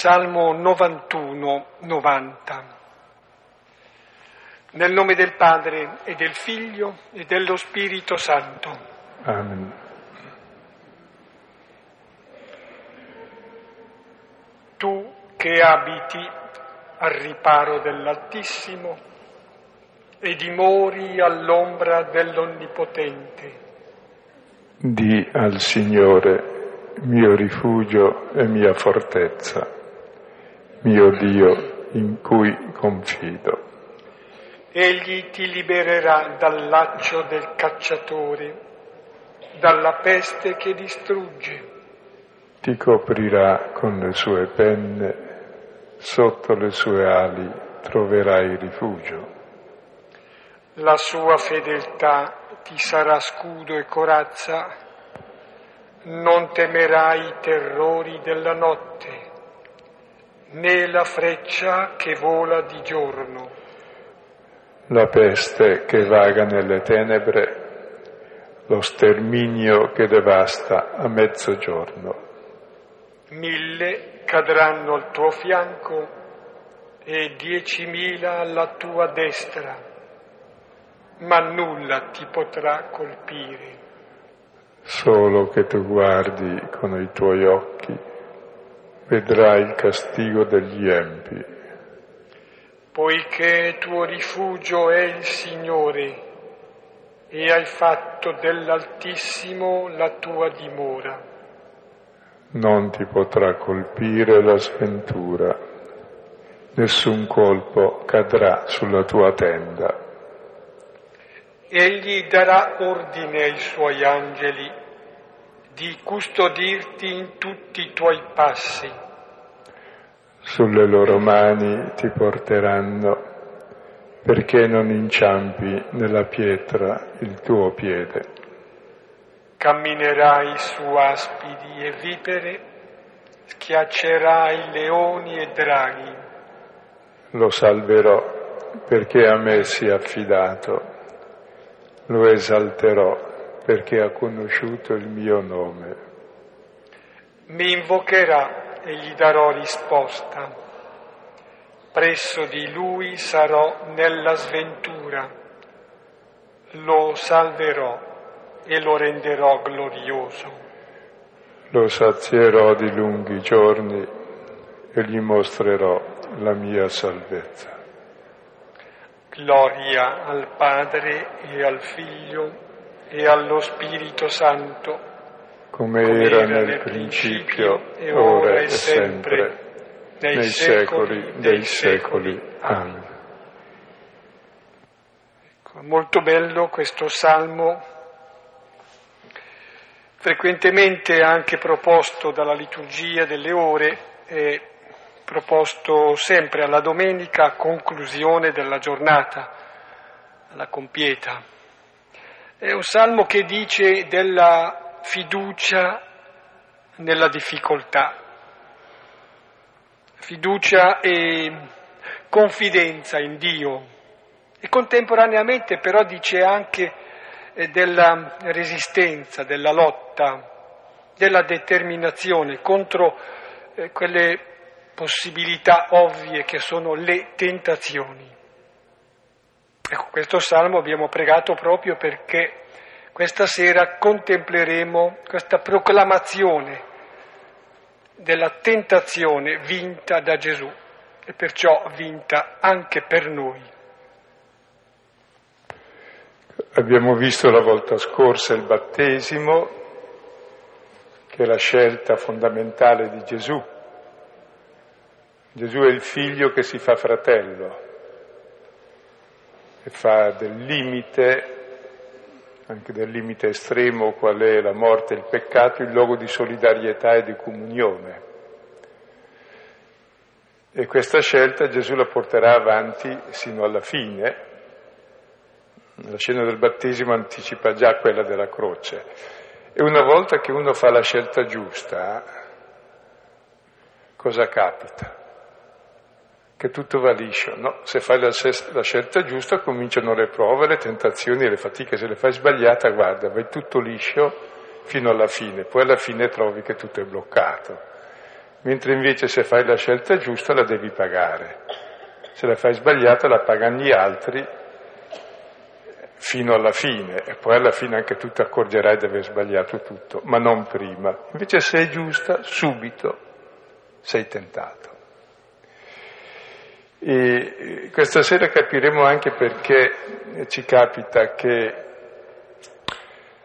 Salmo 91-90. Nel nome del Padre e del Figlio e dello Spirito Santo. Amen. Tu che abiti al riparo dell'Altissimo e dimori all'ombra dell'Onnipotente. Di al Signore mio rifugio e mia fortezza, mio Dio in cui confido. Egli ti libererà dal laccio del cacciatore, dalla peste che distrugge. Ti coprirà con le sue penne, sotto le sue ali troverai rifugio. La sua fedeltà ti sarà scudo e corazza non temerai i terrori della notte, né la freccia che vola di giorno. La peste che vaga nelle tenebre, lo sterminio che devasta a mezzogiorno. Mille cadranno al tuo fianco e diecimila alla tua destra, ma nulla ti potrà colpire solo che tu guardi con i tuoi occhi, vedrai il castigo degli empi. Poiché tuo rifugio è il Signore e hai fatto dell'Altissimo la tua dimora. Non ti potrà colpire la sventura, nessun colpo cadrà sulla tua tenda. Egli darà ordine ai suoi angeli di custodirti in tutti i tuoi passi. Sulle loro mani ti porteranno perché non inciampi nella pietra il tuo piede. Camminerai su aspidi e vipere, schiaccerai leoni e draghi. Lo salverò perché a me si è affidato lo esalterò perché ha conosciuto il mio nome. Mi invocherà e gli darò risposta. Presso di lui sarò nella sventura. Lo salverò e lo renderò glorioso. Lo sazierò di lunghi giorni e gli mostrerò la mia salvezza. Gloria al Padre e al Figlio e allo Spirito Santo, come, come era, nel, principio, e ora e sempre, nei, nei secoli dei secoli. Amen. Ecco, molto bello questo salmo, frequentemente anche proposto dalla liturgia delle ore. E proposto sempre alla domenica a conclusione della giornata, alla compieta. È un salmo che dice della fiducia nella difficoltà, fiducia e confidenza in Dio e contemporaneamente però dice anche eh, della resistenza, della lotta, della determinazione contro eh, quelle possibilità ovvie che sono le tentazioni. Ecco, questo salmo abbiamo pregato proprio perché questa sera contempleremo questa proclamazione della tentazione vinta da Gesù e perciò vinta anche per noi. Abbiamo visto la volta scorsa il battesimo, che è la scelta fondamentale di Gesù Gesù è il figlio che si fa fratello e fa del limite, anche del limite estremo qual è la morte e il peccato, il luogo di solidarietà e di comunione. E questa scelta Gesù la porterà avanti sino alla fine. La scena del battesimo anticipa già quella della croce. E una volta che uno fa la scelta giusta, cosa capita? Che tutto va liscio. No, se fai la, la, scelta giusta cominciano le prove, le tentazioni le fatiche. Se le fai sbagliata, guarda, vai tutto liscio fino alla fine, poi alla fine trovi che tutto è bloccato. mentre invece se fai la scelta giusta la devi pagare. Se la fai sbagliata la pagano gli altri fino alla fine e poi alla fine anche tu ti accorgerai di aver sbagliato tutto, ma non prima. Invece se è giusta, subito sei tentato. E questa sera capiremo anche perché ci capita che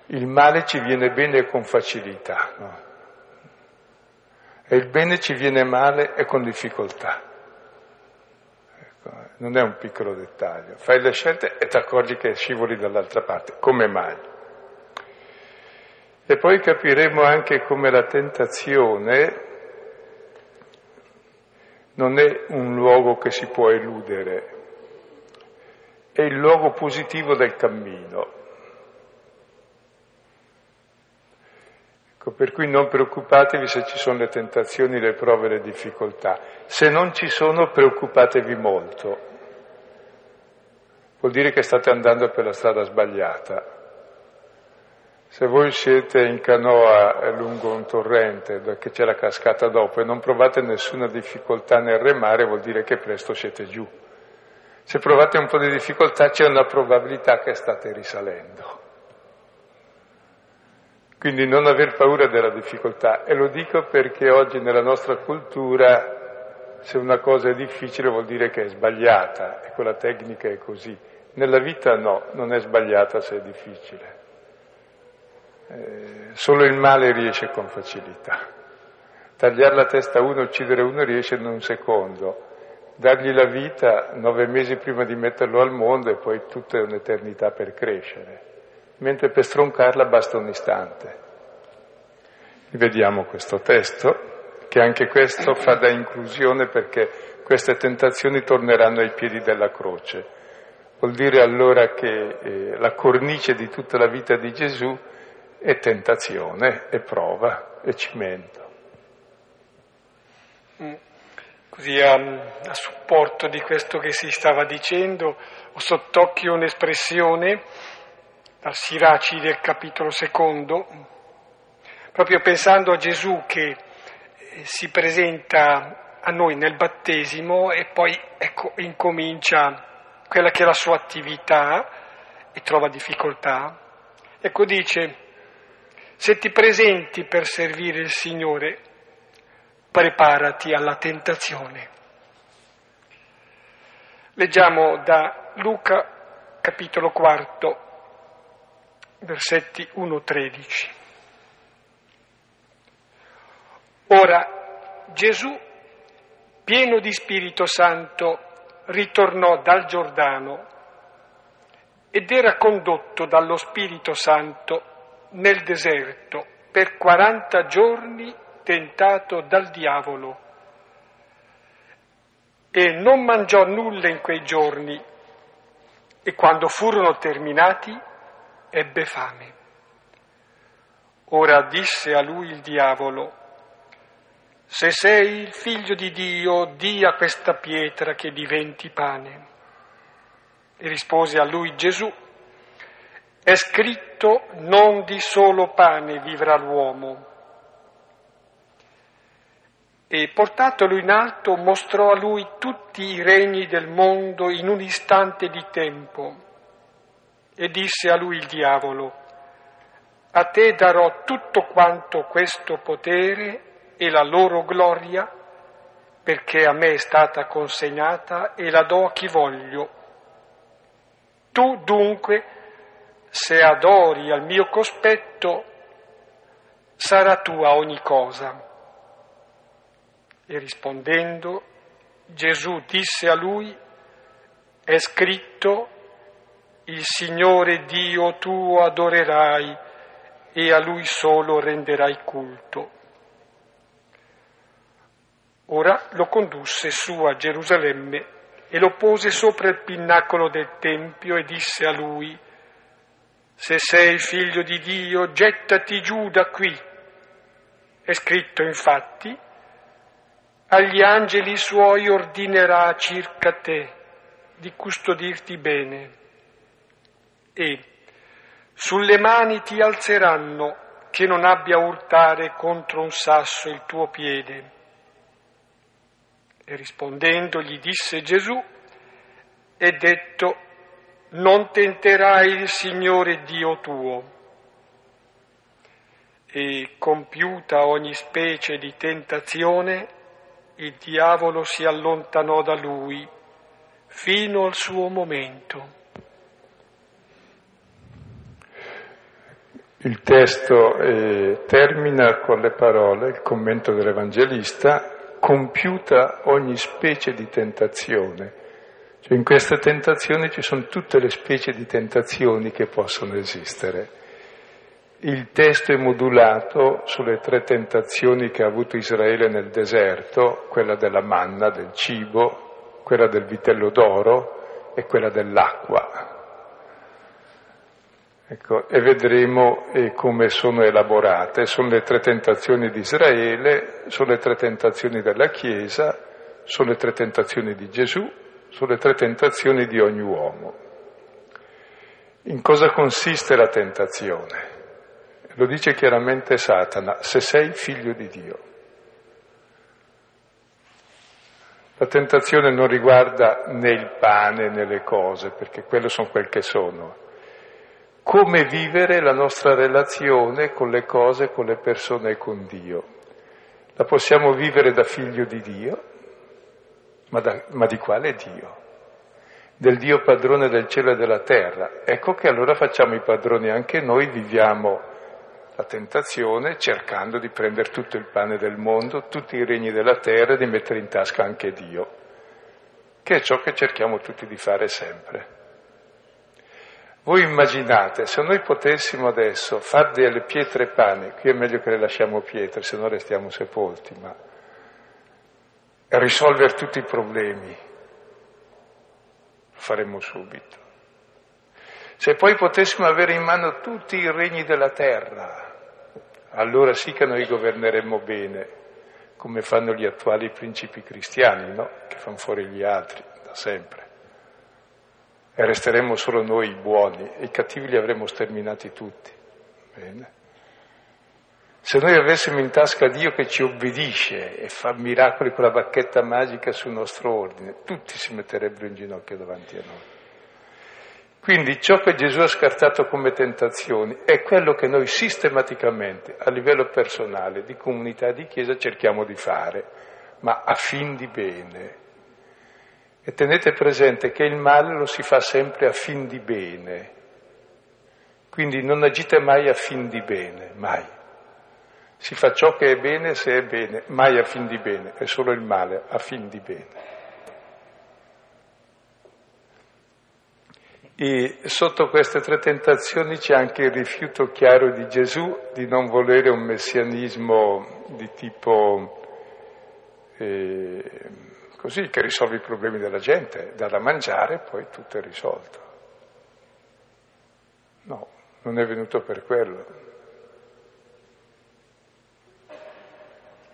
il male ci viene bene con facilità, no? e il bene ci viene male e con difficoltà. Ecco, non è un piccolo dettaglio. Fai le scelte e ti accorgi che scivoli dall'altra parte. Come mai? E poi capiremo anche come la tentazione non è un luogo che si può eludere, è il luogo positivo del cammino. Ecco, per cui non preoccupatevi se ci sono le tentazioni, le prove, le difficoltà. Se non ci sono, preoccupatevi molto. Vuol dire che state andando per la strada sbagliata. Se voi siete in canoa lungo un torrente che c'è la cascata dopo e non provate nessuna difficoltà nel remare, vuol dire che presto siete giù. Se provate un po' di difficoltà c'è una probabilità che state risalendo. Quindi non aver paura della difficoltà. E lo dico perché oggi nella nostra cultura se una cosa è difficile vuol dire che è sbagliata e quella tecnica è così. Nella vita no, non è sbagliata se è difficile. Eh, solo il male riesce con facilità. Tagliare la testa a uno, uccidere uno riesce in un secondo. Dargli la vita nove mesi prima di metterlo al mondo e poi tutta un'eternità per crescere. Mentre per stroncarla basta un istante. Vediamo questo testo, che anche questo fa da inclusione perché queste tentazioni torneranno ai piedi della croce. Vuol dire allora che eh, la cornice di tutta la vita di Gesù è tentazione, è prova, è cimento. Mm. Così a, a, supporto di questo che si stava dicendo, ho sott'occhio un'espressione dal Siraci del capitolo secondo, proprio pensando a Gesù che eh, si presenta a noi nel battesimo e poi ecco, incomincia quella che è la sua attività e trova difficoltà. Ecco dice, se ti presenti per servire il Signore, preparati alla tentazione. Leggiamo da Luca capitolo 4, versetti 1-13. Ora Gesù, pieno di Spirito Santo, ritornò dal Giordano ed era condotto dallo Spirito Santo nel deserto per 40 giorni tentato dal diavolo e non mangiò nulla in quei giorni e quando furono terminati ebbe fame. Ora disse a lui il diavolo, se sei il figlio di Dio, di a questa pietra che diventi pane. E rispose a lui Gesù, è scritto non di solo pane vivrà l'uomo. E portatolo in alto mostrò a lui tutti i regni del mondo in un istante di tempo. E disse a lui il diavolo, a te darò tutto quanto questo potere e la loro gloria, perché a me è stata consegnata e la do a chi voglio. Tu dunque se adori al mio cospetto, sarà tua ogni cosa. E rispondendo, Gesù disse a lui, è scritto, il Signore Dio tuo adorerai e a Lui solo renderai culto. Ora lo condusse su a Gerusalemme e lo pose sopra il pinnacolo del Tempio e disse a lui, se sei figlio di Dio, gettati giù da qui. È scritto infatti, agli angeli suoi ordinerà circa te di custodirti bene e sulle mani ti alzeranno che non abbia a urtare contro un sasso il tuo piede. E rispondendo gli disse Gesù, è detto, non tenterai il Signore Dio tuo. E compiuta ogni specie di tentazione, il diavolo si allontanò da lui fino al suo momento. Il testo eh, termina con le parole, il commento dell'Evangelista, compiuta ogni specie di tentazione. Cioè in queste tentazioni ci sono tutte le specie di tentazioni che possono esistere. Il testo è modulato sulle tre tentazioni che ha avuto Israele nel deserto, quella della manna, del cibo, quella del vitello d'oro e quella dell'acqua. Ecco, e vedremo eh, come sono elaborate. Sono le tre tentazioni di Israele, sono le tre tentazioni della Chiesa, sono le tre tentazioni di Gesù, sono le tre tentazioni di ogni uomo. In cosa consiste la tentazione? Lo dice chiaramente Satana, se sei figlio di Dio. La tentazione non riguarda né il pane né le cose, perché quello sono quel che sono come vivere la nostra relazione con le cose, con le persone e con Dio. La possiamo vivere da figlio di Dio, ma, da, ma di quale Dio? Del Dio padrone del cielo e della terra. Ecco che allora facciamo i padroni anche noi, viviamo la tentazione cercando di prendere tutto il pane del mondo, tutti i regni della terra e di mettere in tasca anche Dio, che è ciò che cerchiamo tutti di fare sempre. Voi immaginate, se noi potessimo adesso fare delle pietre pane, qui è meglio che le lasciamo pietre, se no restiamo sepolti, ma risolvere tutti i problemi, lo faremmo subito. Se poi potessimo avere in mano tutti i regni della terra, allora sì che noi governeremmo bene, come fanno gli attuali principi cristiani, no? Che fanno fuori gli altri da sempre e resteremo solo noi i buoni e i cattivi li avremo sterminati tutti. Bene. Se noi avessimo in tasca Dio che ci obbedisce e fa miracoli con la bacchetta magica sul nostro ordine, tutti si metterebbero in ginocchio davanti a noi. Quindi ciò che Gesù ha scartato come tentazioni è quello che noi sistematicamente, a livello personale, di comunità di Chiesa, cerchiamo di fare, ma a fin di bene, e tenete presente che il male lo si fa sempre a fin di bene. Quindi non agite mai a fin di bene, mai. Si fa ciò che è bene se è bene, mai a fin di bene, è solo il male a fin di bene. E sotto queste tre tentazioni c'è anche il rifiuto chiaro di Gesù di non volere un messianismo di tipo eh, così che risolve i problemi della gente, dà da mangiare e poi tutto è risolto. No, non è venuto per quello.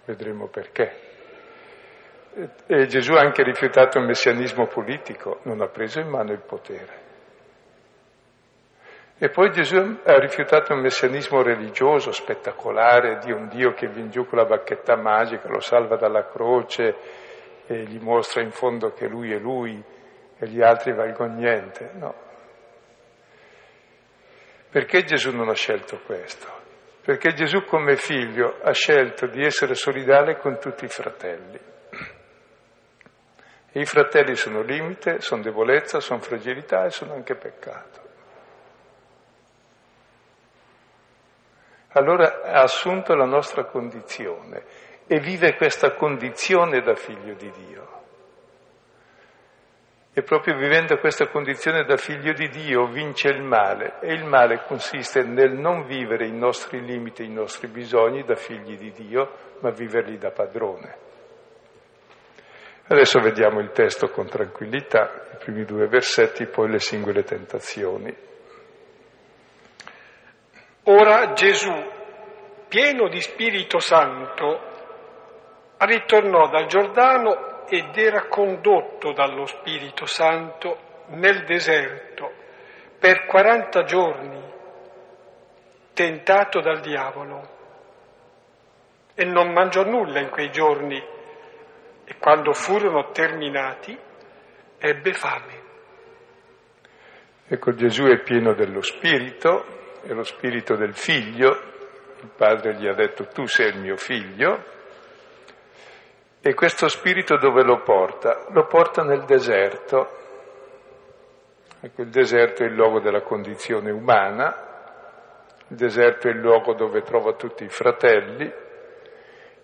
Vedremo perché. E Gesù ha anche rifiutato il messianismo politico, non ha preso in mano il potere. E poi Gesù ha rifiutato il messianismo religioso, spettacolare, di un Dio che viene giù con la bacchetta magica, lo salva dalla croce, e gli mostra in fondo che lui è lui e gli altri valgono niente, no. Perché Gesù non ha scelto questo? Perché Gesù come figlio ha scelto di essere solidale con tutti i fratelli. E i fratelli sono limite, sono debolezza, sono fragilità e sono anche peccato. Allora ha assunto la nostra condizione e vive questa condizione da figlio di Dio. E proprio vivendo questa condizione da figlio di Dio vince il male e il male consiste nel non vivere i nostri limiti, i nostri bisogni da figli di Dio, ma viverli da padrone. Adesso vediamo il testo con tranquillità, i primi due versetti, poi le singole tentazioni. Ora Gesù, pieno di Spirito Santo, ritornò dal Giordano ed era condotto dallo Spirito Santo nel deserto per 40 giorni, tentato dal diavolo. E non mangiò nulla in quei giorni e quando furono terminati ebbe fame. Ecco, Gesù è pieno dello Spirito, è lo Spirito del Figlio, il Padre gli ha detto tu sei il mio Figlio, e questo Spirito dove lo porta? Lo porta nel deserto. Ecco, il deserto è il luogo della condizione umana, il deserto è il luogo dove trova tutti i fratelli,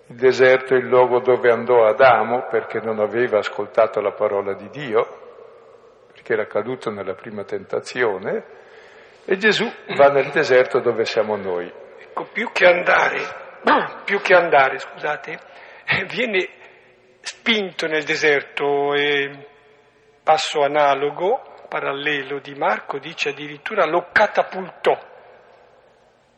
il deserto è il luogo dove andò Adamo perché non aveva ascoltato la parola di Dio, che era caduto nella prima tentazione, e Gesù va nel deserto dove siamo noi. Ecco, più che andare, più che andare, scusate, viene spinto nel deserto e passo analogo, parallelo di Marco, dice addirittura lo catapultò.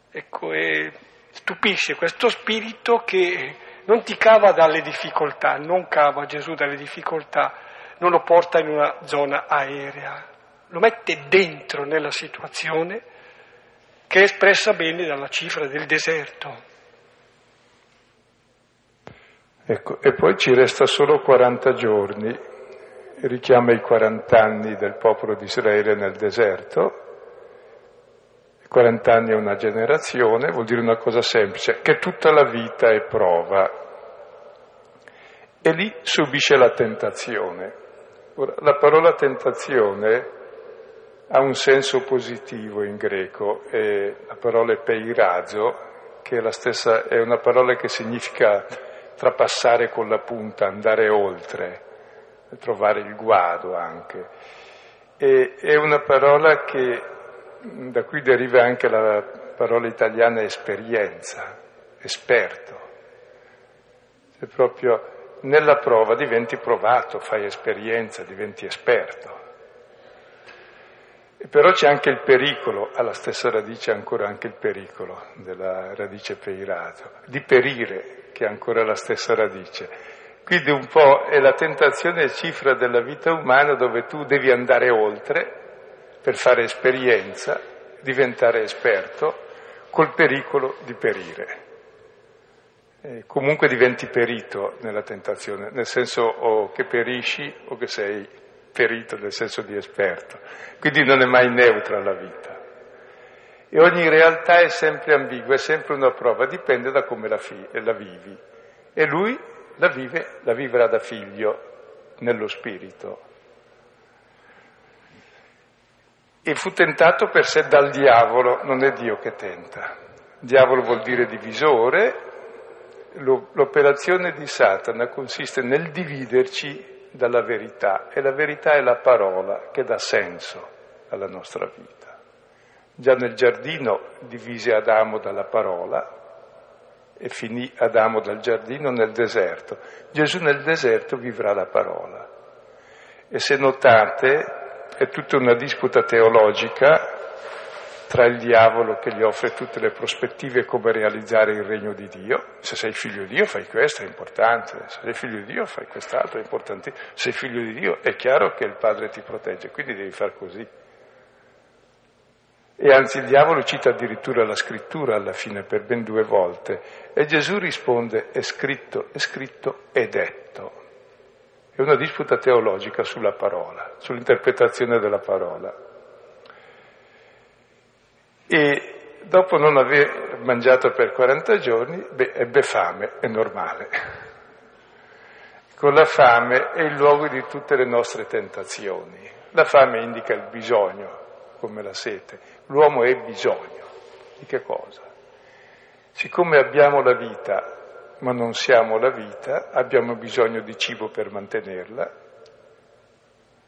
Ecco, e stupisce questo spirito che non ti cava dalle difficoltà, non cava Gesù dalle difficoltà, non lo porta in una zona aerea, lo mette dentro nella situazione che è espressa bene dalla cifra del deserto. Ecco, e poi ci resta solo 40 giorni, richiama i 40 anni del popolo di Israele nel deserto. 40 anni è una generazione, vuol dire una cosa semplice, che tutta la vita è prova. E lì subisce la tentazione. Ora, la parola tentazione ha un senso positivo in greco, e la parola è peirazo, che è, stessa, è una parola che significa trapassare con la punta, andare oltre, trovare il guado anche. E, è una parola che, da cui deriva anche la parola italiana esperienza, esperto. È proprio nella prova diventi provato, fai esperienza, diventi esperto. E però c'è anche il pericolo, alla stessa radice ancora anche il pericolo della radice peirato, di perire, che è ancora la stessa radice. Quindi un po' è la tentazione cifra della vita umana dove tu devi andare oltre per fare esperienza, diventare esperto, col pericolo di perire eh, comunque diventi perito nella tentazione, nel senso o che perisci o che sei perito nel senso di esperto. Quindi non è mai neutra la vita. E ogni realtà è sempre ambigua, è sempre una prova, dipende da come la, fi- la vivi. E lui la vive, la vivrà da figlio nello spirito. E fu tentato per sé dal diavolo, non è Dio che tenta. Diavolo vuol dire divisore, l'operazione di Satana consiste nel dividerci dalla verità e la verità è la parola che dà senso alla nostra vita. Già nel giardino divise Adamo dalla parola e finì Adamo dal giardino nel deserto. Gesù nel deserto vivrà la parola. E se notate è tutta una disputa teologica tra il diavolo che gli offre tutte le prospettive come realizzare il regno di Dio. Se sei figlio di Dio fai questo, è importante. Se sei figlio di Dio fai quest'altro, è importante. Se sei figlio di Dio è chiaro che il Padre ti protegge, quindi devi fare così. E anzi il diavolo cita addirittura la scrittura alla fine per ben due volte. E Gesù risponde, è scritto, è scritto, è detto. È una disputa teologica sulla parola, sull'interpretazione della parola. E dopo non aver mangiato per 40 giorni, beh, ebbe fame, è normale. Con la fame è il luogo di tutte le nostre tentazioni. La fame indica il bisogno, come la sete. L'uomo è bisogno. Di che cosa? Siccome abbiamo la vita, ma non siamo la vita, abbiamo bisogno di cibo per mantenerla,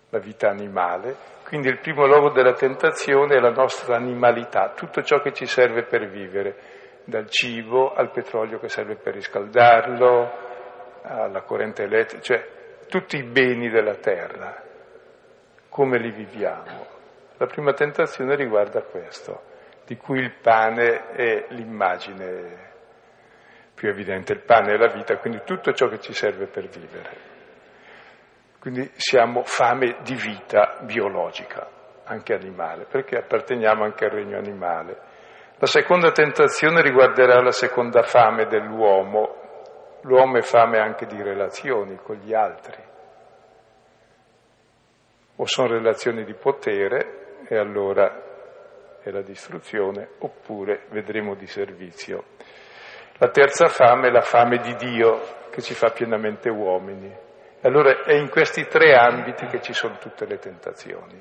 la vita animale, quindi il primo luogo della tentazione è la nostra animalità, tutto ciò che ci serve per vivere, dal cibo al petrolio che serve per riscaldarlo, alla corrente elettrica, cioè tutti i beni della terra, come li viviamo. La prima tentazione riguarda questo, di cui il pane è l'immagine più evidente, il pane è la vita, quindi tutto ciò che ci serve per vivere. Quindi siamo fame di vita biologica, anche animale, perché apparteniamo anche al regno animale. La seconda tentazione riguarderà la seconda fame dell'uomo, L'uomo è fame anche di relazioni con gli altri. O sono relazioni di potere e allora è la distruzione, oppure vedremo di servizio. La terza fame è la fame di Dio che ci fa pienamente uomini. E allora è in questi tre ambiti che ci sono tutte le tentazioni,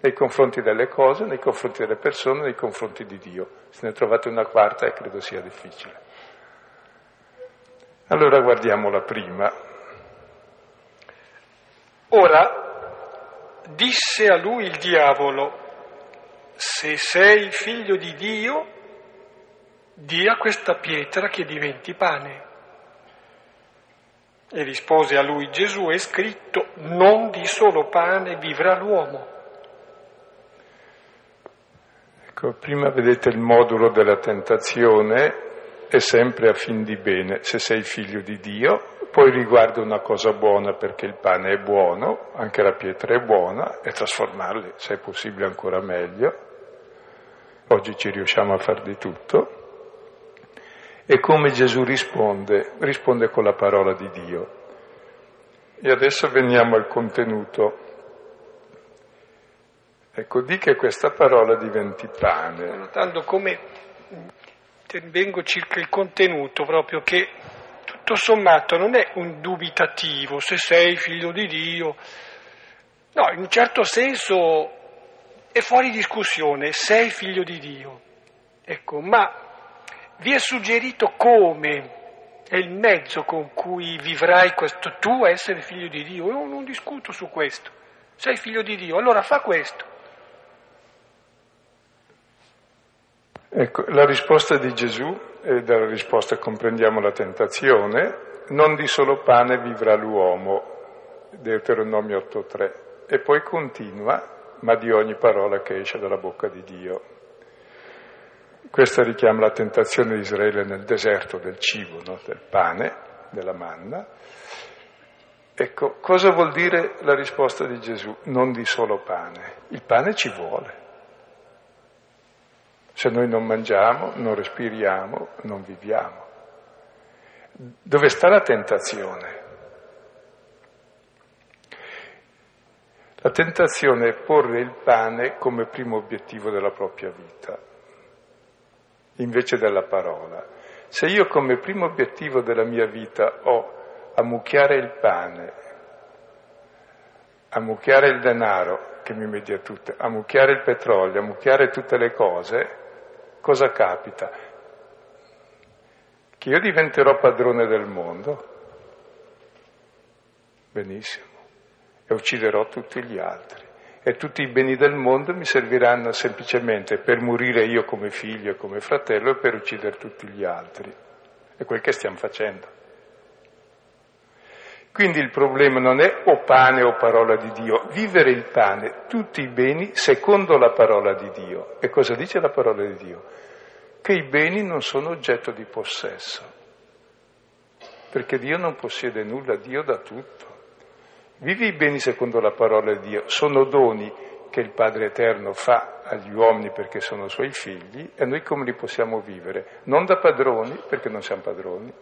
nei confronti delle cose, nei confronti delle persone, nei confronti di Dio. Se ne trovate una quarta e credo sia difficile. Allora guardiamo la prima. Ora disse a lui il diavolo, se sei figlio di Dio, di a questa pietra che diventi pane. E rispose a lui Gesù, è scritto, non di solo pane vivrà l'uomo. Ecco, prima vedete il modulo della tentazione, è sempre a fin di bene, se sei figlio di Dio, poi riguarda una cosa buona perché il pane è buono, anche la pietra è buona, e trasformarli, se è possibile, ancora meglio. Oggi ci riusciamo a far di tutto. E come Gesù risponde? Risponde con la parola di Dio. E adesso veniamo al contenuto. Ecco, di che questa parola diventi pane. Notando come intervengo circa il contenuto, proprio che tutto sommato non è un dubitativo, se sei figlio di Dio. No, in un certo senso è fuori discussione, sei figlio di Dio. Ecco, ma vi è suggerito come è il mezzo con cui vivrai questo tu essere figlio di Dio. Io non discuto su questo. Sei figlio di Dio, allora fa questo. Ecco, la risposta di Gesù, e dalla risposta comprendiamo la tentazione, non di solo pane vivrà l'uomo, Deuteronomio 8.3, e poi continua, ma di ogni parola che esce dalla bocca di Dio. Questa richiama la tentazione di Israele nel deserto del cibo, no? del pane, della manna. Ecco, cosa vuol dire la risposta di Gesù? Non di solo pane. Il pane ci vuole. Se noi non mangiamo, non respiriamo, non viviamo. Dove sta la tentazione? La tentazione è porre il pane come primo obiettivo della propria vita, invece della parola. Se io come primo obiettivo della mia vita ho ammucchiare il pane, ammucchiare il denaro che mi media tutto, ammucchiare il petrolio, ammucchiare tutte le cose, cosa capita? Che io diventerò padrone del mondo? Benissimo e ucciderò tutti gli altri. E tutti i beni del mondo mi serviranno semplicemente per morire io come figlio e come fratello e per uccidere tutti gli altri. È quel che stiamo facendo. Quindi il problema non è o pane o parola di Dio, vivere il pane, tutti i beni secondo la parola di Dio. E cosa dice la parola di Dio? Che i beni non sono oggetto di possesso, perché Dio non possiede nulla, Dio dà tutto. Vivi i beni secondo la parola di Dio, sono doni che il Padre Eterno fa agli uomini perché sono suoi figli e noi come li possiamo vivere? Non da padroni, perché non siamo padroni.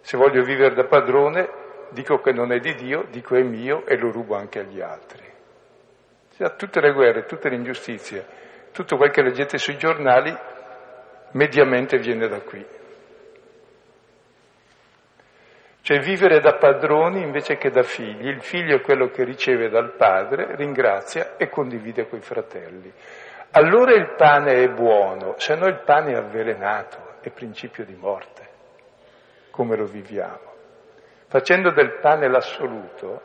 Se voglio vivere da padrone, dico che non è di Dio, dico è mio e lo rubo anche agli altri. Cioè, tutte le guerre, tutte le ingiustizie, tutto quel che leggete sui giornali, mediamente viene da qui. Cioè vivere da padroni invece che da figli. Il figlio è quello che riceve dal padre, ringrazia e condivide coi fratelli. Allora il pane è buono, se no il pane è avvelenato, è principio di morte, come lo viviamo. Facendo del pane l'assoluto,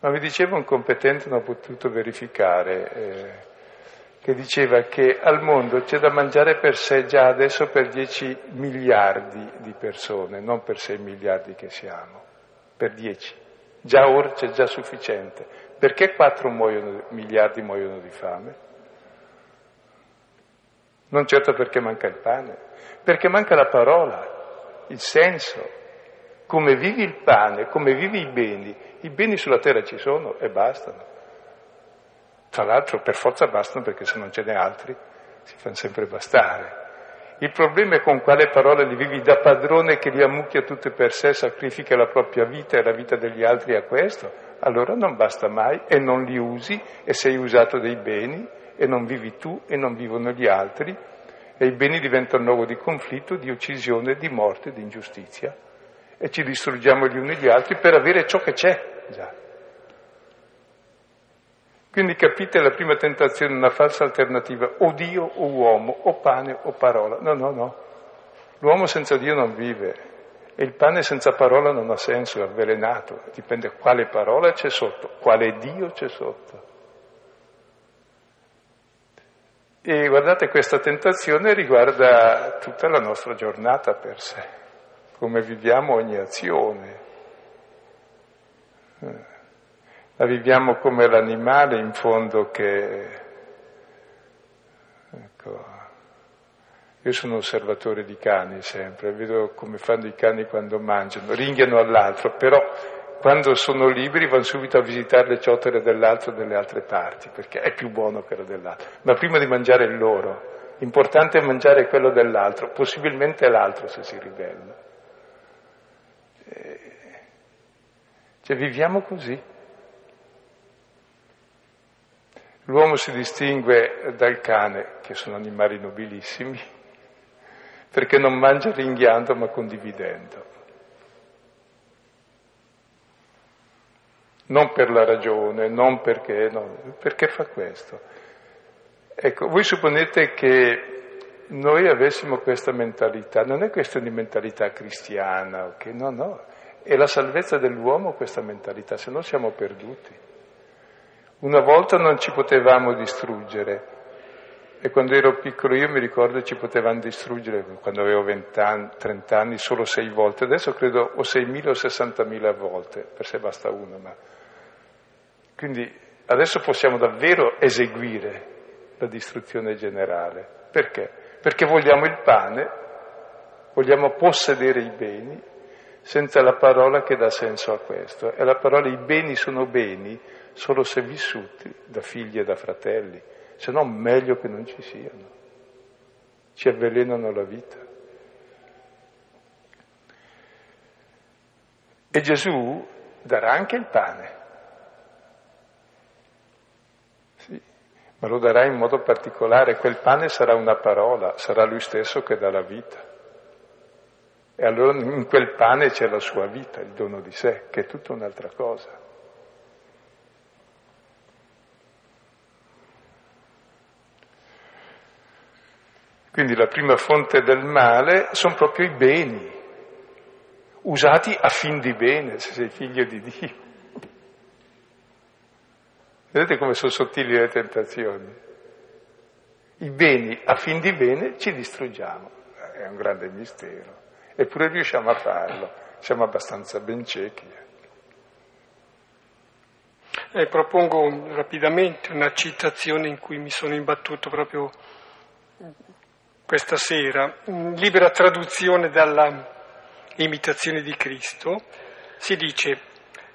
ma mi diceva un competente, non ho potuto verificare, eh, che diceva che al mondo c'è da mangiare per sé già adesso per 10 miliardi di persone, non per 6 miliardi che siamo, per 10. Già ora c'è già sufficiente. Perché 4 muoiono, miliardi muoiono di fame? Non certo perché manca il pane, perché manca la parola, il senso. Come vivi il pane, come vivi i beni, i beni sulla terra ci sono e bastano. Tra l'altro per forza bastano perché se non ce n'è altri si fanno sempre bastare. Il problema è con quale parole li vivi da padrone che li ammucchia tutte per sé, sacrifica la propria vita e la vita degli altri a questo. Allora non basta mai e non li usi e sei usato dei beni e non vivi tu e non vivono gli altri e i beni diventano luogo di conflitto, di uccisione, di morte, di ingiustizia e ci distruggiamo gli uni gli altri per avere ciò che c'è già. Quindi capite la prima tentazione, una falsa alternativa, o Dio o uomo, o pane o parola. No, no, no. L'uomo senza Dio non vive e il pane senza parola non ha senso, è avvelenato, dipende quale parola c'è sotto, quale Dio c'è sotto. E guardate, questa tentazione riguarda tutta la nostra giornata per sé, come viviamo ogni azione. La viviamo come l'animale in fondo che... Ecco, io sono osservatore di cani sempre, vedo come fanno i cani quando mangiano, ringhiano all'altro, però quando sono liberi vanno subito a visitare le ciotole dell'altro delle altre parti, perché è più buono quello dell'altro. Ma prima di mangiare il loro, l'importante è mangiare quello dell'altro, possibilmente l'altro se si ribella. Cioè viviamo così. L'uomo si distingue dal cane, che sono animali nobilissimi, perché non mangia ringhiando ma condividendo. Non per la ragione, non perché, no, perché fa questo. Ecco, voi supponete che noi avessimo questa mentalità, non è questione di mentalità cristiana, okay? no, no, è la salvezza dell'uomo questa mentalità, se no siamo perduti. Una volta non ci potevamo distruggere e quando ero piccolo io mi ricordo ci potevano distruggere quando avevo 20 anni, 30 anni solo 6 volte, adesso credo o 6.000 o 60.000 volte, per sé basta una, ma... quindi adesso possiamo davvero eseguire la distruzione generale. Perché? Perché vogliamo il pane, vogliamo possedere i beni, senza la parola che dà senso a questo. E la parola i beni sono beni solo se vissuti da figli e da fratelli, se no meglio che non ci siano. Ci avvelenano la vita. E Gesù darà anche il pane. Sì, ma lo darà in modo particolare. Quel pane sarà una parola, sarà lui stesso che dà la vita. E allora in quel pane c'è la sua vita, il dono di sé, che è tutta un'altra cosa. Quindi la prima fonte del male sono proprio i beni, usati a fin di bene, se sei figlio di Dio. Vedete come sono sottili le tentazioni? I beni a fin di bene ci distruggiamo, è un grande mistero, eppure riusciamo a farlo, siamo abbastanza ben ciechi. Eh, propongo rapidamente una citazione in cui mi sono imbattuto proprio questa sera, in libera traduzione dalla imitazione di Cristo, si dice,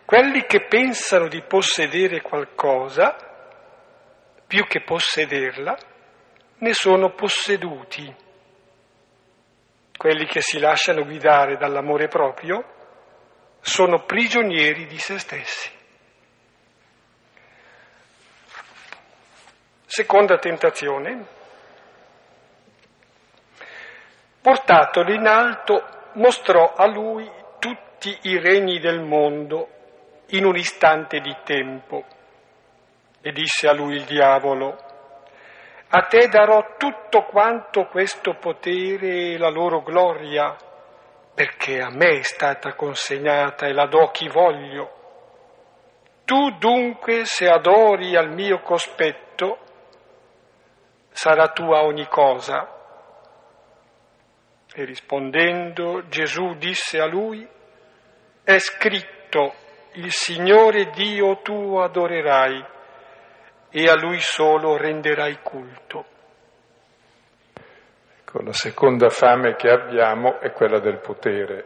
quelli che pensano di possedere qualcosa, più che possederla, ne sono posseduti. Quelli che si lasciano guidare dall'amore proprio sono prigionieri di se stessi. Seconda tentazione, Portatolo in alto, mostrò a lui tutti i regni del mondo in un istante di tempo. E disse a lui il diavolo, a te darò tutto quanto questo potere e la loro gloria, perché a me è stata consegnata e la do chi voglio. Tu dunque, se adori al mio cospetto, sarà tua ogni cosa e rispondendo Gesù disse a lui, è scritto, il Signore Dio tu adorerai e a Lui solo renderai culto. Ecco, la seconda fame che abbiamo è quella del potere.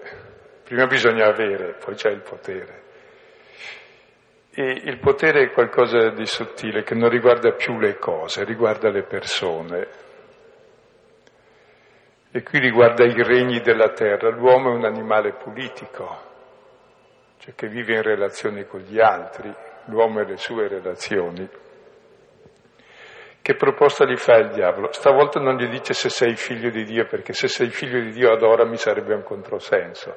Prima bisogna avere, poi c'è il potere. E il potere è qualcosa di sottile che non riguarda più le cose, riguarda le persone. E qui riguarda i regni della terra. L'uomo è un animale politico, cioè che vive in relazione con gli altri, l'uomo e le sue relazioni. Che proposta gli fa il diavolo? Stavolta non gli dice se sei figlio di Dio, perché se sei figlio di Dio adorami sarebbe un controsenso.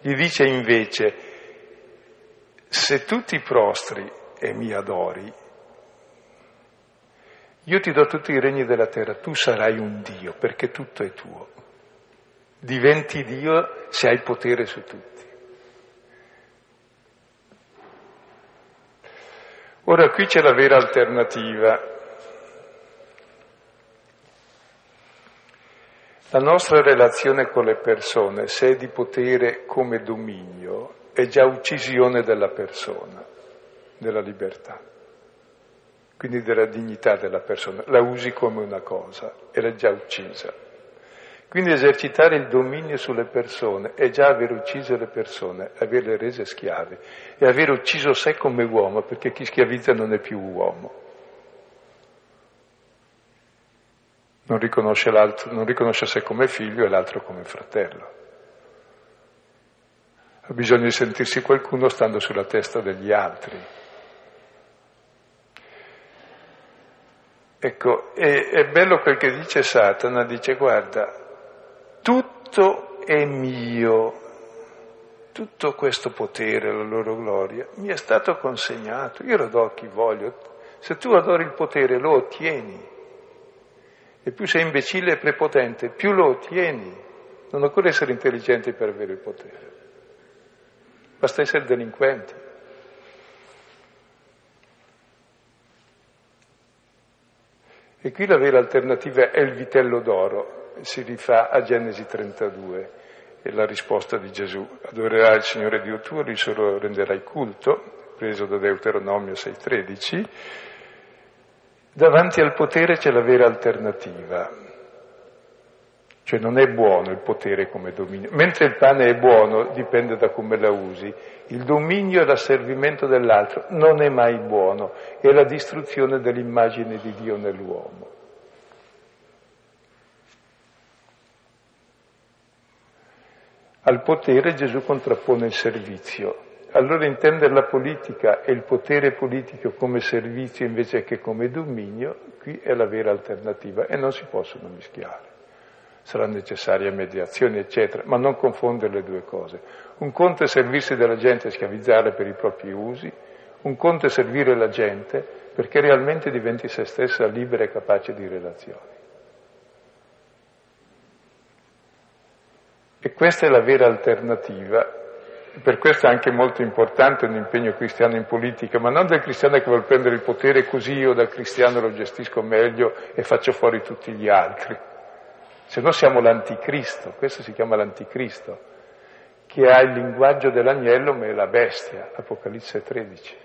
Gli dice invece, se tu ti prostri e mi adori, io ti do tutti i regni della terra, tu sarai un Dio, perché tutto è tuo. Diventi Dio se hai potere su tutti. Ora qui c'è la vera alternativa. La nostra relazione con le persone, se è di potere come dominio, è già uccisione della persona, della libertà, quindi della dignità della persona. La usi come una cosa e l'è già uccisa. Quindi esercitare il dominio sulle persone è già aver ucciso le persone, averle rese schiave e aver ucciso sé come uomo, perché chi schiavizza non è più uomo. Non riconosce, non riconosce sé come figlio e l'altro come fratello. Ha bisogno di sentirsi qualcuno stando sulla testa degli altri. Ecco, è, è bello quel che dice Satana, dice guarda, tutto è mio, tutto questo potere, la loro gloria, mi è stato consegnato, io lo do a chi voglio. Se tu adori il potere lo ottieni. E più sei imbecille e prepotente, più lo ottieni. Non occorre essere intelligenti per avere il potere. Basta essere delinquenti. E qui la vera alternativa è il vitello d'oro, si rifà a Genesi 32 e la risposta di Gesù. Adorerai il Signore Dio tuo, gli solo renderai culto, preso da Deuteronomio 6,13 Davanti al potere c'è la vera alternativa, cioè non è buono il potere come dominio, mentre il pane è buono dipende da come la usi, il dominio e l'asservimento dell'altro non è mai buono, è la distruzione dell'immagine di Dio nell'uomo. Al potere Gesù contrappone il servizio, allora intendere la politica e il potere politico come servizio invece che come dominio, qui è la vera alternativa e non si possono mischiare. Sarà necessaria mediazione, eccetera, ma non confondere le due cose. Un conto è servirsi della gente e schiavizzarla per i propri usi, un conto è servire la gente perché realmente diventi se stessa libera e capace di relazioni. E questa è la vera alternativa per questo è anche molto importante un impegno cristiano in politica, ma non del cristiano che vuole prendere il potere così io da cristiano lo gestisco meglio e faccio fuori tutti gli altri. Se no siamo l'anticristo, questo si chiama l'anticristo, che ha il linguaggio dell'agnello ma è la bestia, Apocalisse 13.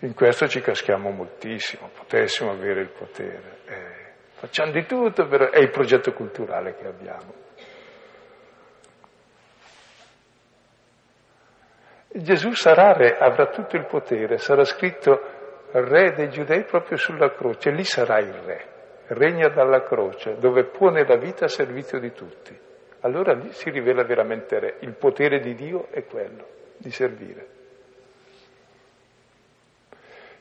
In questo ci caschiamo moltissimo, potessimo avere il potere. Eh, facciamo di tutto, però è il progetto culturale che abbiamo. Gesù sarà re, avrà tutto il potere, sarà scritto re dei giudei proprio sulla croce, lì sarà il re, regna dalla croce, dove pone la vita a servizio di tutti. Allora lì si rivela veramente re, il potere di Dio è quello, di servire.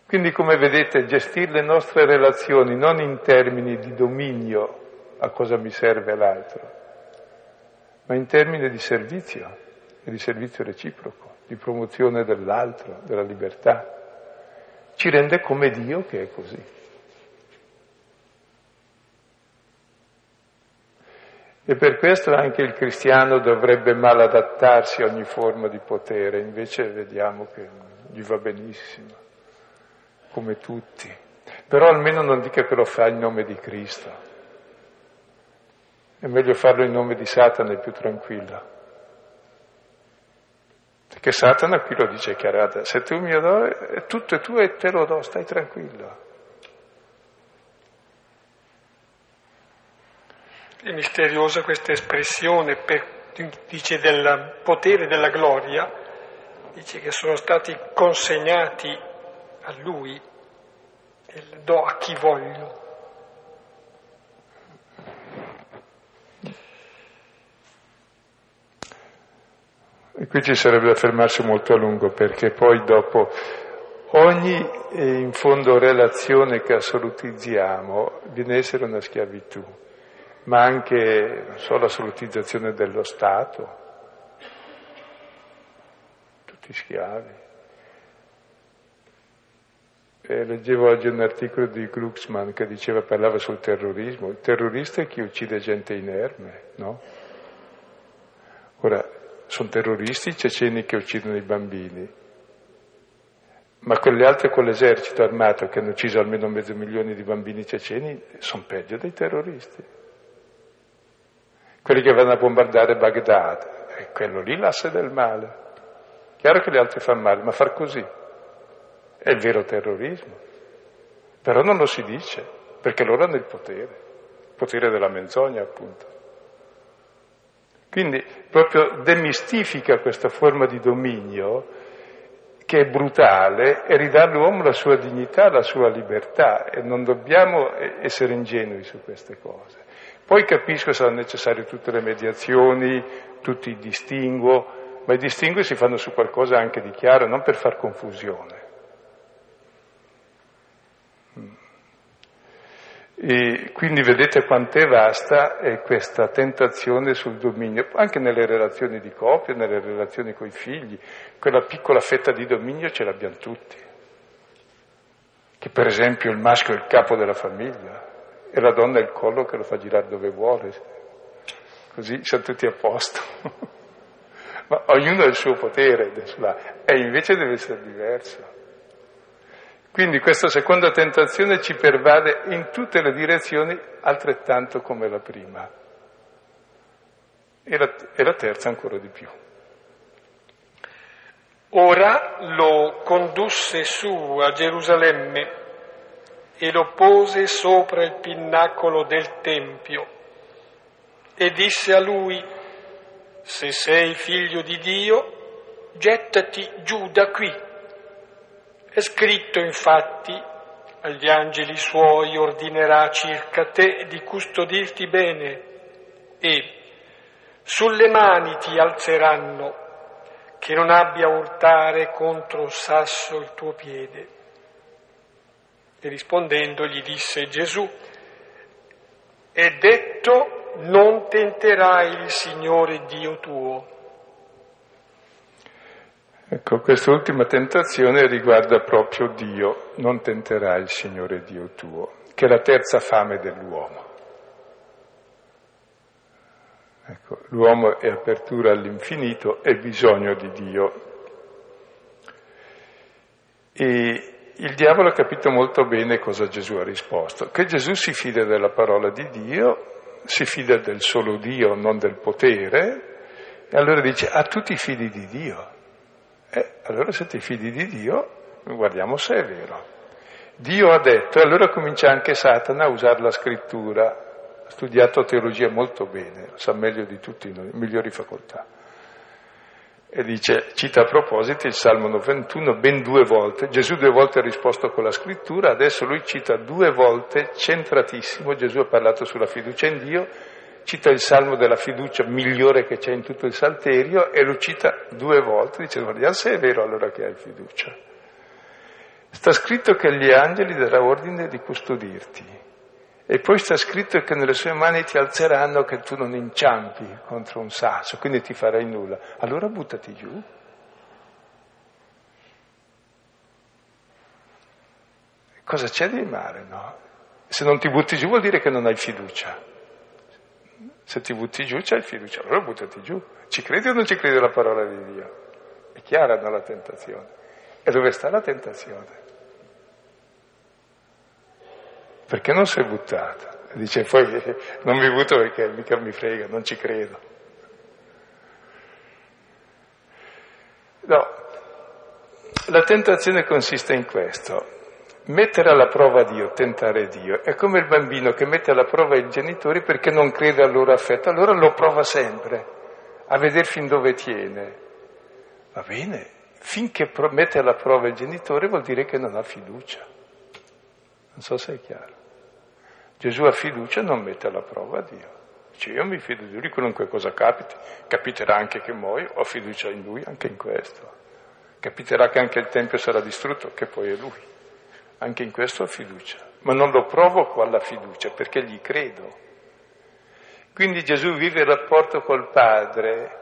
Quindi come vedete gestire le nostre relazioni non in termini di dominio a cosa mi serve l'altro, ma in termini di servizio di servizio reciproco di promozione dell'altro, della libertà. Ci rende come Dio che è così. E per questo anche il cristiano dovrebbe mal adattarsi a ogni forma di potere, invece vediamo che gli va benissimo, come tutti. Però almeno non dica che lo fa in nome di Cristo. È meglio farlo in nome di Satana, è più tranquillo. Perché Satana qui lo dice chiaramente, se tu mi adori, tutto è tuo e te lo do, stai tranquillo. È misteriosa questa espressione, per, dice del potere della gloria, dice che sono stati consegnati a lui, e do a chi voglio. Qui ci sarebbe da fermarsi molto a lungo perché poi dopo ogni eh, in fondo relazione che assolutizziamo viene a essere una schiavitù, ma anche so, l'assolutizzazione dello Stato, tutti schiavi. E leggevo oggi un articolo di Glucksmann che diceva, parlava sul terrorismo. Il terrorista è chi uccide gente inerme, no? Ora, sono terroristi i ceceni che uccidono i bambini, ma quelle altre con l'esercito armato che hanno ucciso almeno mezzo milione di bambini ceceni sono peggio dei terroristi. Quelli che vanno a bombardare Baghdad, è quello lì l'asse del male. Chiaro che gli altri fanno male, ma far così è il vero terrorismo. Però non lo si dice, perché loro hanno il potere, il potere della menzogna appunto. Quindi proprio demistifica questa forma di dominio che è brutale e ridà all'uomo la sua dignità, la sua libertà e non dobbiamo essere ingenui su queste cose. Poi capisco che saranno necessarie tutte le mediazioni, tutti i distinguo, ma i distingui si fanno su qualcosa anche di chiaro, non per far confusione. E quindi vedete quant'è vasta è questa tentazione sul dominio, anche nelle relazioni di coppia, nelle relazioni con i figli, quella piccola fetta di dominio ce l'abbiamo tutti, che per esempio il maschio è il capo della famiglia e la donna è il collo che lo fa girare dove vuole, così siamo tutti a posto. ma ognuno ha il suo potere e invece deve essere diverso. Quindi questa seconda tentazione ci pervade in tutte le direzioni altrettanto come la prima e la, e la terza ancora di più. Ora lo condusse su a Gerusalemme e lo pose sopra il pinnacolo del Tempio e disse a lui, se sei figlio di Dio, gettati giù da qui. È scritto infatti, agli angeli suoi ordinerà circa te di custodirti bene e sulle mani ti alzeranno, che non abbia urtare contro il sasso il tuo piede. E rispondendo gli disse Gesù, è detto non tenterai il Signore Dio tuo. Ecco, quest'ultima tentazione riguarda proprio Dio, non tenterai il Signore Dio tuo, che è la terza fame dell'uomo. Ecco, l'uomo è apertura all'infinito e bisogno di Dio. E il diavolo ha capito molto bene cosa Gesù ha risposto, che Gesù si fida della parola di Dio si fida del solo Dio, non del potere, e allora dice, ah tu ti fidi di Dio. Eh, allora ti fidi di Dio, guardiamo se è vero. Dio ha detto, e allora comincia anche Satana a usare la scrittura, ha studiato teologia molto bene, sa meglio di tutti noi, migliori facoltà. E dice, cita a proposito il Salmo 91 ben due volte, Gesù due volte ha risposto con la scrittura, adesso lui cita due volte, centratissimo, Gesù ha parlato sulla fiducia in Dio, cita il Salmo della fiducia migliore che c'è in tutto il Salterio e lo cita due volte, dice guardiamo se è vero allora che hai fiducia. Sta scritto che agli angeli darà ordine di custodirti. E poi sta scritto che nelle sue mani ti alzeranno che tu non inciampi contro un sasso, quindi ti farai nulla. Allora buttati giù. Cosa c'è di male, no? Se non ti butti giù vuol dire che non hai fiducia. Se ti butti giù c'hai fiducia, allora buttati giù. Ci credi o non ci credi alla parola di Dio? È chiara no, la tentazione. E dove sta la tentazione? perché non sei buttata? dice poi non mi butto perché mica mi frega, non ci credo. No, la tentazione consiste in questo, mettere alla prova Dio, tentare Dio. È come il bambino che mette alla prova i genitori perché non crede al loro affetto, allora lo prova sempre, a vedere fin dove tiene. Va bene, finché mette alla prova il genitore vuol dire che non ha fiducia. Non so se è chiaro. Gesù ha fiducia e non mette alla prova Dio. Dice, io mi fido di lui, qualunque cosa capiti, capiterà anche che muoio, ho fiducia in lui anche in questo. Capiterà che anche il Tempio sarà distrutto, che poi è lui. Anche in questo ho fiducia, ma non lo provoco alla fiducia perché gli credo. Quindi Gesù vive il rapporto col Padre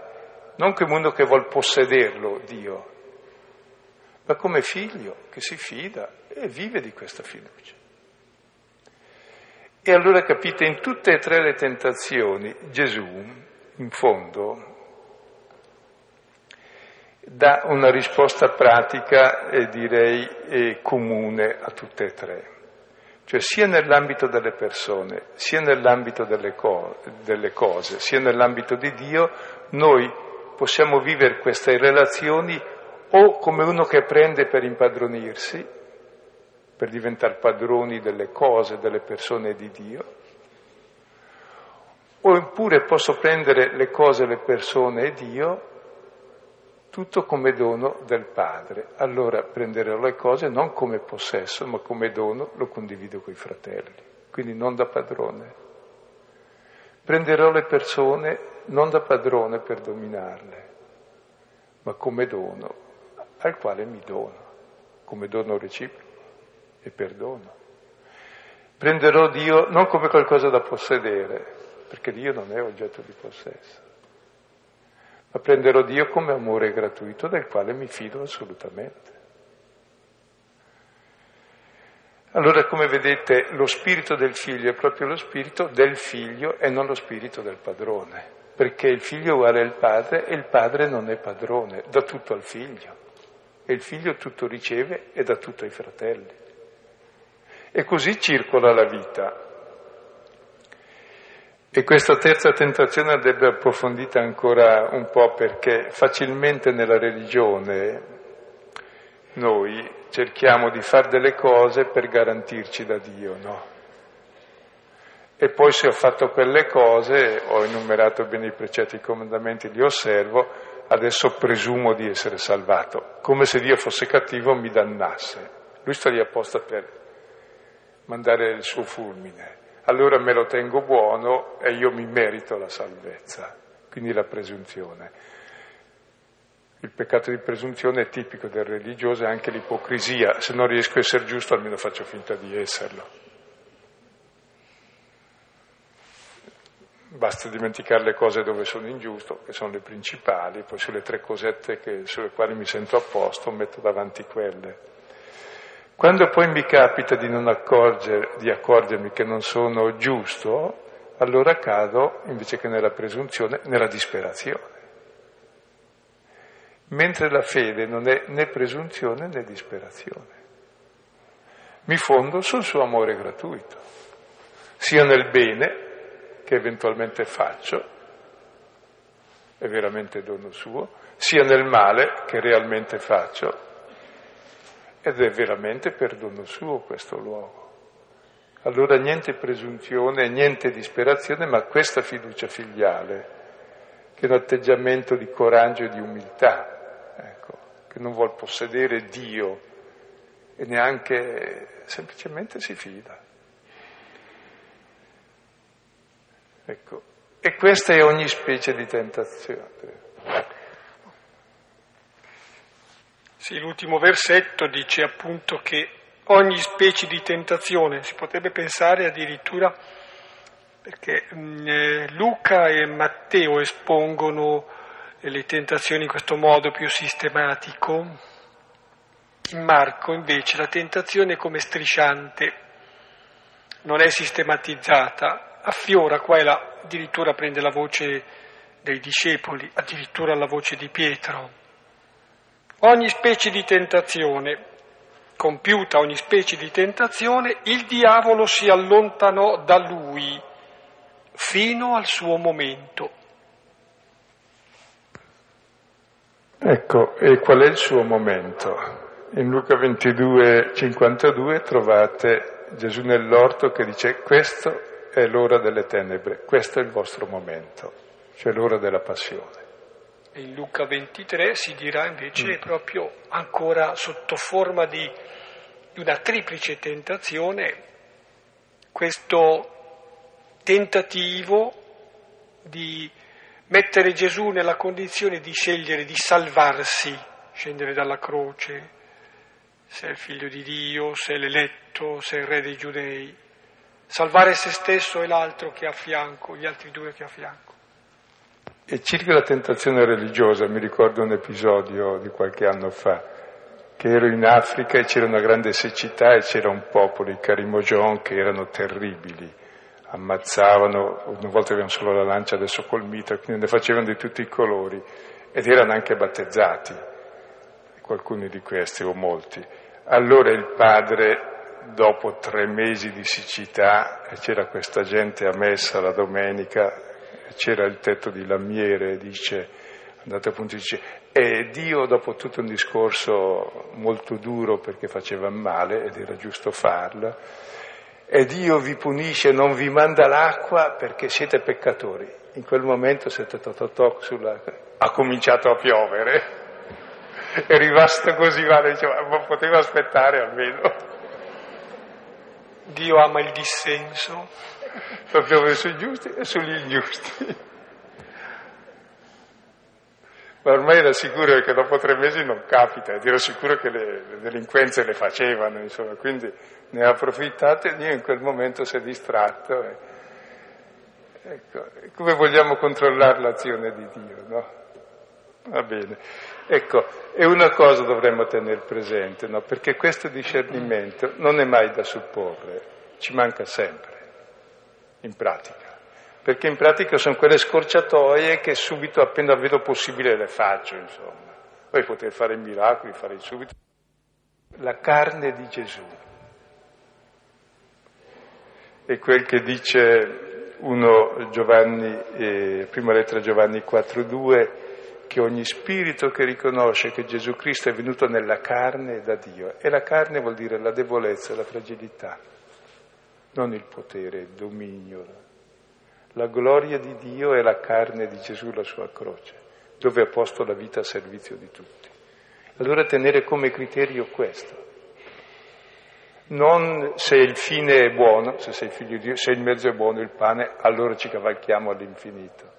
non come uno che vuol possederlo, Dio, ma come figlio che si fida e vive di questa fiducia. E allora capite, in tutte e tre le tentazioni Gesù, in fondo, dà una risposta pratica e direi e comune a tutte e tre. Cioè sia nell'ambito delle persone, sia nell'ambito delle, co- delle cose, sia nell'ambito di Dio, noi possiamo vivere queste relazioni o come uno che prende per impadronirsi, per diventare padroni delle cose, delle persone di Dio, oppure posso prendere le cose, le persone e Dio tutto come dono del Padre. Allora prenderò le cose non come possesso, ma come dono, lo condivido con i fratelli, quindi non da padrone. Prenderò le persone non da padrone per dominarle, ma come dono, al quale mi dono, come dono reciproco e perdono. Prenderò Dio non come qualcosa da possedere, perché Dio non è oggetto di possesso, ma prenderò Dio come amore gratuito del quale mi fido assolutamente. Allora, come vedete, lo spirito del figlio è proprio lo spirito del figlio e non lo spirito del padrone, perché il figlio è uguale al padre e il padre non è padrone, dà tutto al figlio e il figlio tutto riceve e dà tutto ai fratelli. E così circola la vita. E questa terza tentazione andrebbe approfondita ancora un po' perché facilmente nella religione noi cerchiamo di fare delle cose per garantirci da Dio, no? E poi se ho fatto quelle cose, ho enumerato bene i precetti e i comandamenti, li osservo, adesso presumo di essere salvato, come se Dio fosse cattivo mi dannasse. Lui sta lì apposta per mandare il suo fulmine allora me lo tengo buono e io mi merito la salvezza, quindi la presunzione. Il peccato di presunzione è tipico del religioso e anche l'ipocrisia, se non riesco a essere giusto almeno faccio finta di esserlo. Basta dimenticare le cose dove sono ingiusto, che sono le principali, poi sulle tre cosette che, sulle quali mi sento a posto metto davanti quelle. Quando poi mi capita di non accorger, di accorgermi che non sono giusto, allora cado, invece che nella presunzione, nella disperazione. Mentre la fede non è né presunzione né disperazione. Mi fondo sul suo amore gratuito, sia nel bene che eventualmente faccio, è veramente dono suo, sia nel male che realmente faccio, ed è veramente perdono suo questo luogo. Allora niente presunzione, niente disperazione, ma questa fiducia filiale, che è un atteggiamento di coraggio e di umiltà, ecco, che non vuol possedere Dio e neanche semplicemente si fida. Ecco, e questa è ogni specie di tentazione. Sì, l'ultimo versetto dice appunto che ogni specie di tentazione, si potrebbe pensare addirittura, perché mm, eh, Luca e Matteo espongono le tentazioni in questo modo più sistematico, in Marco invece la tentazione è come strisciante, non è sistematizzata, affiora qua e là, addirittura prende la voce dei discepoli, addirittura la voce di Pietro ogni specie di tentazione, compiuta ogni specie di tentazione, il diavolo si allontanò da lui fino al suo momento. Ecco, e qual è il suo momento? In Luca 22, 52 trovate Gesù nell'orto che dice questo è l'ora delle tenebre, questo è il vostro momento, cioè l'ora della passione in Luca 23 si dirà invece mm. proprio ancora sotto forma di, di una triplice tentazione, questo tentativo di mettere Gesù nella condizione di scegliere di salvarsi, scendere dalla croce, se è il figlio di Dio, se è l'eletto, se è il re dei giudei, salvare se stesso e l'altro che ha a fianco, gli altri due che ha a fianco. E circa la tentazione religiosa, mi ricordo un episodio di qualche anno fa, che ero in Africa e c'era una grande siccità e c'era un popolo, i Carimojon, che erano terribili, ammazzavano, una volta avevano solo la lancia, adesso col mitra, quindi ne facevano di tutti i colori ed erano anche battezzati, qualcuno di questi o molti. Allora il padre, dopo tre mesi di siccità, c'era questa gente a messa la domenica, c'era il tetto di lamiere, dice, andate appunto dice, e Dio dopo tutto un discorso molto duro perché faceva male ed era giusto farlo, e Dio vi punisce, non vi manda l'acqua perché siete peccatori. In quel momento siete toc sulla... ha cominciato a piovere, è rimasto così male, diceva, ma poteva aspettare almeno. Dio ama il dissenso. Fa piovere sui giusti e sugli ingiusti. Ma ormai era sicuro che dopo tre mesi non capita, ed ero sicuro che le, le delinquenze le facevano, insomma, quindi ne ha approfittato e Dio in quel momento si è distratto. E, ecco, come vogliamo controllare l'azione di Dio, no? Va bene. Ecco, e una cosa dovremmo tenere presente, no? Perché questo discernimento non è mai da supporre, ci manca sempre, in pratica perché in pratica sono quelle scorciatoie che subito, appena vedo possibile, le faccio, insomma. Poi poter fare miracoli, fare subito. La carne di Gesù. È quel che dice uno Giovanni, eh, prima lettera Giovanni 4.2, che ogni spirito che riconosce che Gesù Cristo è venuto nella carne è da Dio. E la carne vuol dire la debolezza, la fragilità, non il potere, il dominio, la gloria di Dio è la carne di Gesù, la sua croce, dove ha posto la vita a servizio di tutti. Allora tenere come criterio questo. Non se il fine è buono, se sei figlio di Dio, se il mezzo è buono, il pane, allora ci cavalchiamo all'infinito.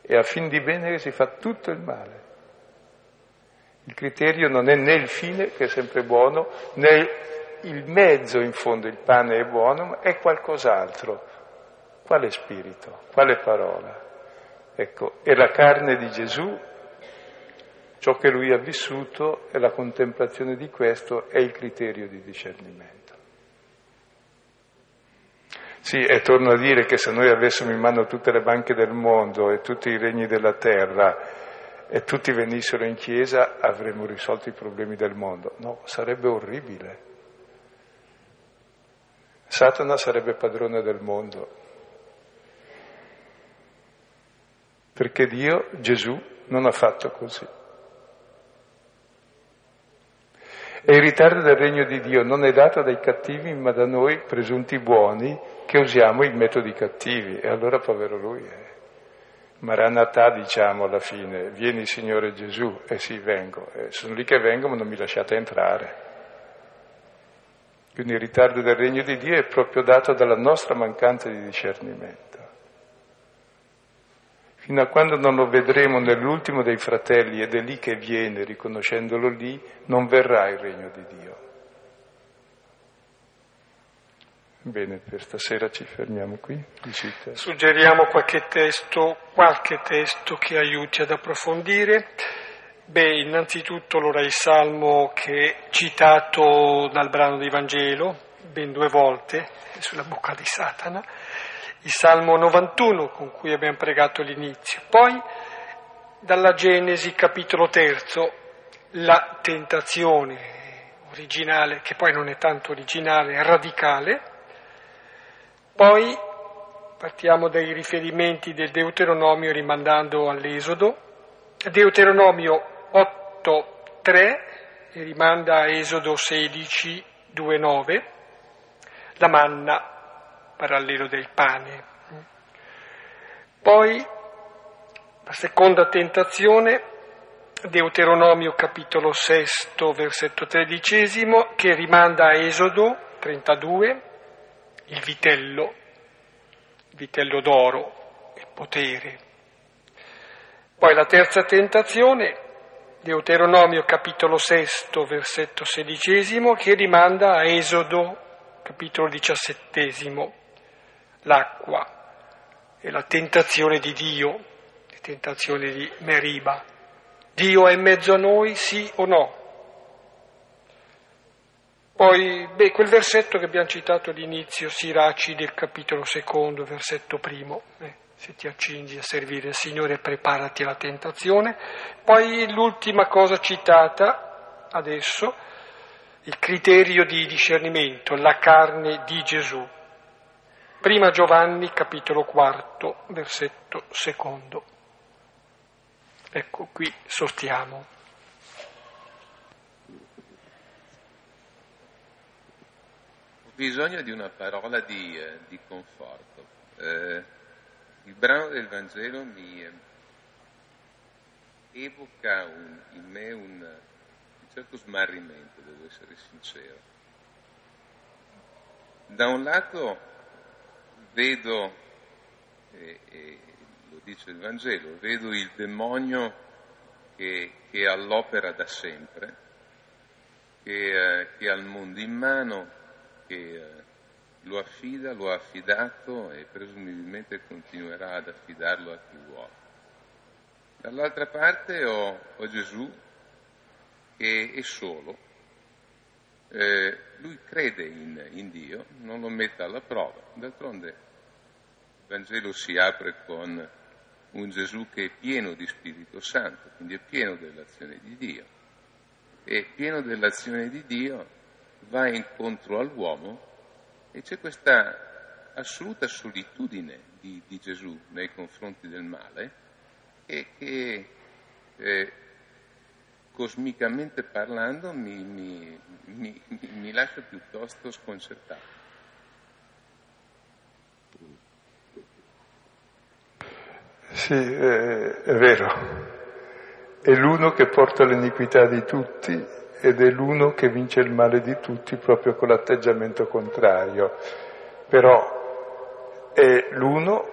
E a fin di bene che si fa tutto il male. Il criterio non è né il fine, che è sempre buono, né il mezzo, in fondo il pane è buono, è qualcos'altro quale spirito? Quale parola? Ecco, è la carne di Gesù, ciò che lui ha vissuto e la contemplazione di questo è il criterio di discernimento. Sì, e torno a dire che se noi avessimo in mano tutte le banche del mondo e tutti i regni della terra e tutti venissero in chiesa avremmo risolto i problemi del mondo. No, sarebbe orribile. Satana sarebbe padrone del mondo, perché Dio, Gesù, non ha fatto così. E il ritardo del regno di Dio non è dato dai cattivi, ma da noi, presunti buoni, che usiamo i metodi cattivi. E allora povero lui. Eh. Maranatà diciamo alla fine, vieni Signore Gesù, e sì vengo. E sono lì che vengo ma non mi lasciate entrare. Quindi il ritardo del regno di Dio è proprio dato dalla nostra mancanza di discernimento. Fino a quando non lo vedremo nell'ultimo dei fratelli ed è lì che viene, riconoscendolo lì, non verrà il regno di Dio. Bene, per stasera ci fermiamo qui. Suggeriamo qualche testo, qualche testo che aiuti ad approfondire. Beh, innanzitutto allora il salmo che è citato dal brano di Vangelo, ben due volte, sulla bocca di Satana il Salmo 91 con cui abbiamo pregato l'inizio. Poi dalla Genesi capitolo terzo, la tentazione originale, che poi non è tanto originale, è radicale. Poi partiamo dai riferimenti del Deuteronomio rimandando all'Esodo. Deuteronomio 8.3 rimanda a Esodo 16.2.9, la manna parallelo del pane. Poi la seconda tentazione, Deuteronomio capitolo 6, versetto tredicesimo, che rimanda a Esodo 32, il vitello, il vitello d'oro, il potere. Poi la terza tentazione, Deuteronomio capitolo sesto, versetto sedicesimo, che rimanda a Esodo capitolo diciassettesimo, l'acqua e la tentazione di Dio, la tentazione di Meriba. Dio è in mezzo a noi, sì o no? Poi, beh, quel versetto che abbiamo citato all'inizio, Siraci del capitolo secondo, versetto primo, eh, se ti accingi a servire il Signore preparati alla tentazione. Poi l'ultima cosa citata adesso, il criterio di discernimento, la carne di Gesù. Prima Giovanni capitolo quarto, versetto secondo. Ecco, qui sostiamo. Ho bisogno di una parola di, eh, di conforto. Eh, il brano del Vangelo mi eh, evoca un, in me un, un certo smarrimento, devo essere sincero. Da un lato vedo, e, e lo dice il Vangelo, vedo il demonio che, che è all'opera da sempre, che, eh, che, ha il mondo in mano, che eh, lo affida, lo ha affidato e presumibilmente continuerà ad affidarlo a chi vuole. Dall'altra parte ho, ho Gesù che è solo, eh, lui crede in, in Dio, non lo mette alla prova, d'altronde il Vangelo si apre con un Gesù che è pieno di Spirito Santo, quindi è pieno dell'azione di Dio. E pieno dell'azione di Dio va incontro all'uomo e c'è questa assoluta solitudine di, di Gesù nei confronti del male e che eh, cosmicamente parlando mi, mi, mi, mi lascia piuttosto sconcertato. Sì, è vero. È l'uno che porta l'iniquità di tutti ed è l'uno che vince il male di tutti proprio con l'atteggiamento contrario. Però è l'uno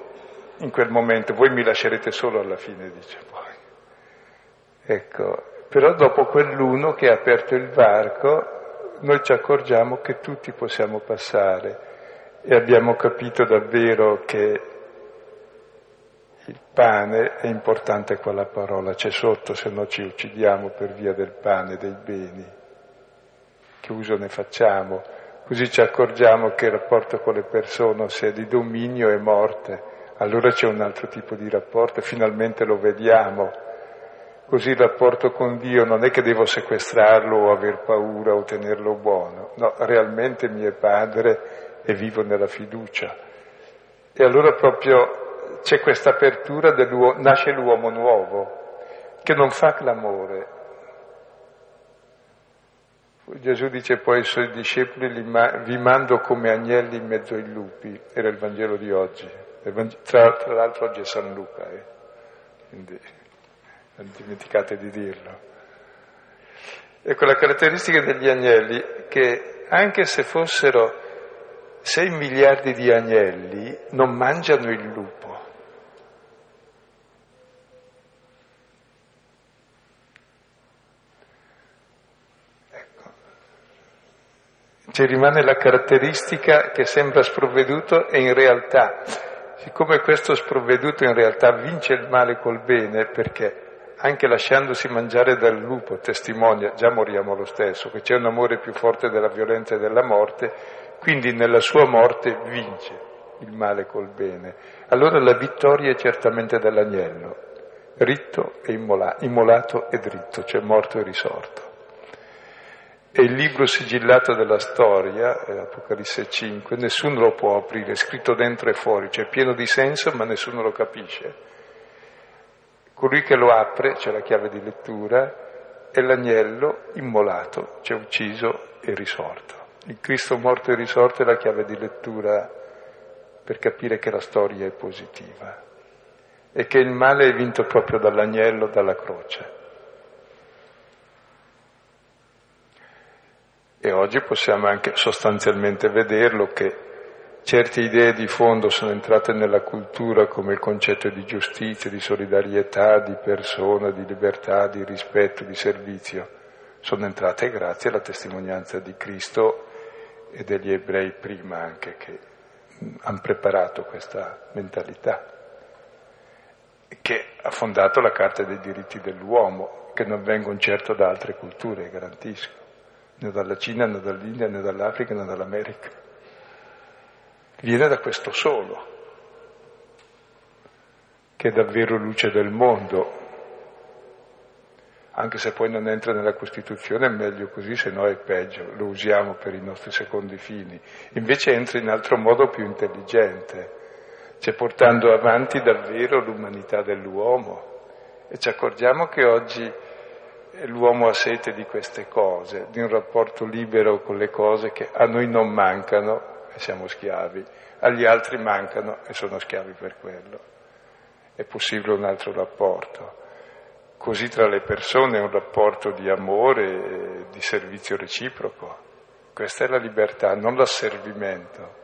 in quel momento, voi mi lascerete solo alla fine, dice poi. Ecco, però dopo quell'uno che ha aperto il varco, noi ci accorgiamo che tutti possiamo passare e abbiamo capito davvero che il pane è importante quella parola, c'è sotto, se no ci uccidiamo per via del pane, dei beni. Che uso ne facciamo? Così ci accorgiamo che il rapporto con le persone, se è di dominio, è morte. Allora c'è un altro tipo di rapporto, finalmente lo vediamo. Così il rapporto con Dio non è che devo sequestrarlo o aver paura o tenerlo buono, no, realmente mio padre e vivo nella fiducia. E allora proprio c'è questa apertura, nasce l'uomo nuovo, che non fa clamore. Gesù dice poi ai suoi discepoli, vi mando come agnelli in mezzo ai lupi, era il Vangelo di oggi, tra, tra l'altro oggi è San Luca, eh? quindi non dimenticate di dirlo. Ecco la caratteristica degli agnelli che anche se fossero 6 miliardi di agnelli non mangiano il lupo. Ci rimane la caratteristica che sembra sprovveduto e in realtà, siccome questo sprovveduto in realtà vince il male col bene, perché anche lasciandosi mangiare dal lupo testimonia, già moriamo lo stesso, che c'è un amore più forte della violenza e della morte, quindi nella sua morte vince il male col bene. Allora la vittoria è certamente dell'agnello, ritto e immolato, immolato e dritto, cioè morto e risorto. È il libro sigillato della storia, Apocalisse 5, nessuno lo può aprire, è scritto dentro e fuori, cioè pieno di senso ma nessuno lo capisce. Colui che lo apre, c'è la chiave di lettura, è l'agnello immolato, cioè ucciso e risorto. Il Cristo morto e risorto è la chiave di lettura per capire che la storia è positiva e che il male è vinto proprio dall'agnello, dalla croce. E oggi possiamo anche sostanzialmente vederlo che Certe idee di fondo sono entrate nella cultura come il concetto di giustizia, di solidarietà, di persona, di libertà, di rispetto, di servizio. Sono entrate grazie alla testimonianza di Cristo e degli ebrei prima anche che hanno preparato questa mentalità, che ha fondato la Carta dei diritti dell'uomo, che non vengono certo da altre culture, garantisco, né dalla Cina, né dall'India, né dall'Africa, né dall'America. Viene da questo solo, che è davvero luce del mondo, anche se poi non entra nella Costituzione è meglio così, se no è peggio, lo usiamo per i nostri secondi fini, invece entra in altro modo più intelligente, cioè portando avanti davvero l'umanità dell'uomo. E ci accorgiamo che oggi l'uomo ha sete di queste cose, di un rapporto libero con le cose che a noi non mancano e siamo schiavi, agli altri mancano e sono schiavi per quello. È possibile un altro rapporto. Così tra le persone è un rapporto di amore, di servizio reciproco. Questa è la libertà, non l'asservimento.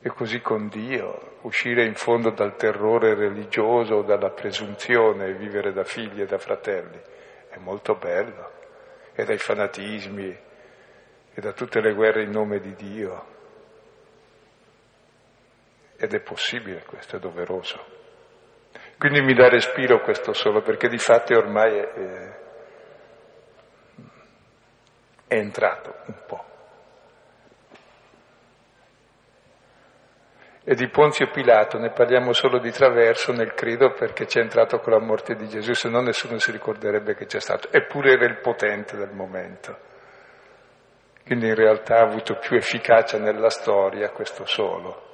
E così con Dio, uscire in fondo dal terrore religioso, dalla presunzione e vivere da figli e da fratelli, è molto bello. E dai fanatismi e da tutte le guerre in nome di Dio. Ed è possibile questo, è doveroso. Quindi mi dà respiro questo solo, perché di fatto ormai è, è entrato un po'. E di Ponzio Pilato ne parliamo solo di traverso nel credo perché c'è entrato con la morte di Gesù, se no nessuno si ricorderebbe che c'è stato. Eppure era il potente del momento. Quindi in realtà ha avuto più efficacia nella storia questo solo.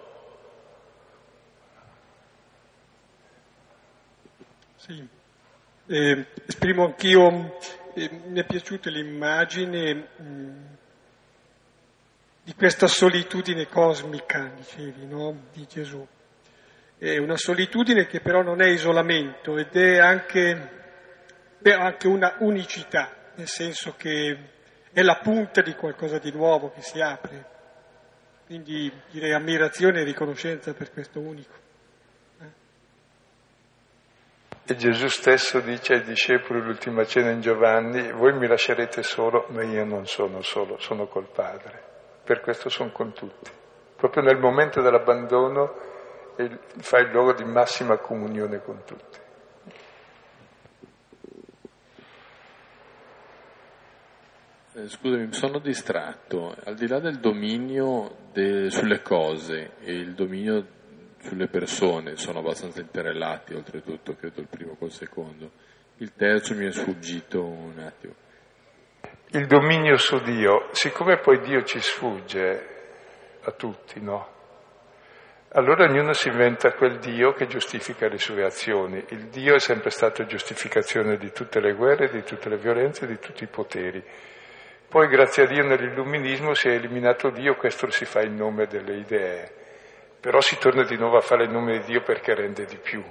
Sì, eh, esprimo anch'io, eh, mi è piaciuta l'immagine mh, mm, di questa solitudine cosmica, dicevi, no? di Gesù. È una solitudine che però non è isolamento ed è anche, beh, anche una unicità, nel senso che è la punta di qualcosa di nuovo che si apre. Quindi direi ammirazione e riconoscenza per questo unico. E Gesù stesso dice ai discepoli l'ultima cena in Giovanni, voi mi lascerete solo, ma io non sono solo, sono col Padre. Per questo sono con tutti. Proprio nel momento dell'abbandono fa il luogo di massima comunione con tutti. Eh, scusami, mi sono distratto. Al di là del dominio de, sulle cose e il dominio sulle persone sono abbastanza interrelati, oltretutto, credo il primo col secondo. Il terzo mi è sfuggito un attimo. Il dominio su Dio, siccome poi Dio ci sfugge a tutti, no? Allora ognuno si inventa quel Dio che giustifica le sue azioni. Il Dio è sempre stato giustificazione di tutte le guerre, di tutte le violenze, di tutti i poteri. Poi grazie a Dio nell'illuminismo si è eliminato Dio, questo si fa in nome delle idee. Però si torna di nuovo a fare il nome di Dio perché rende di più.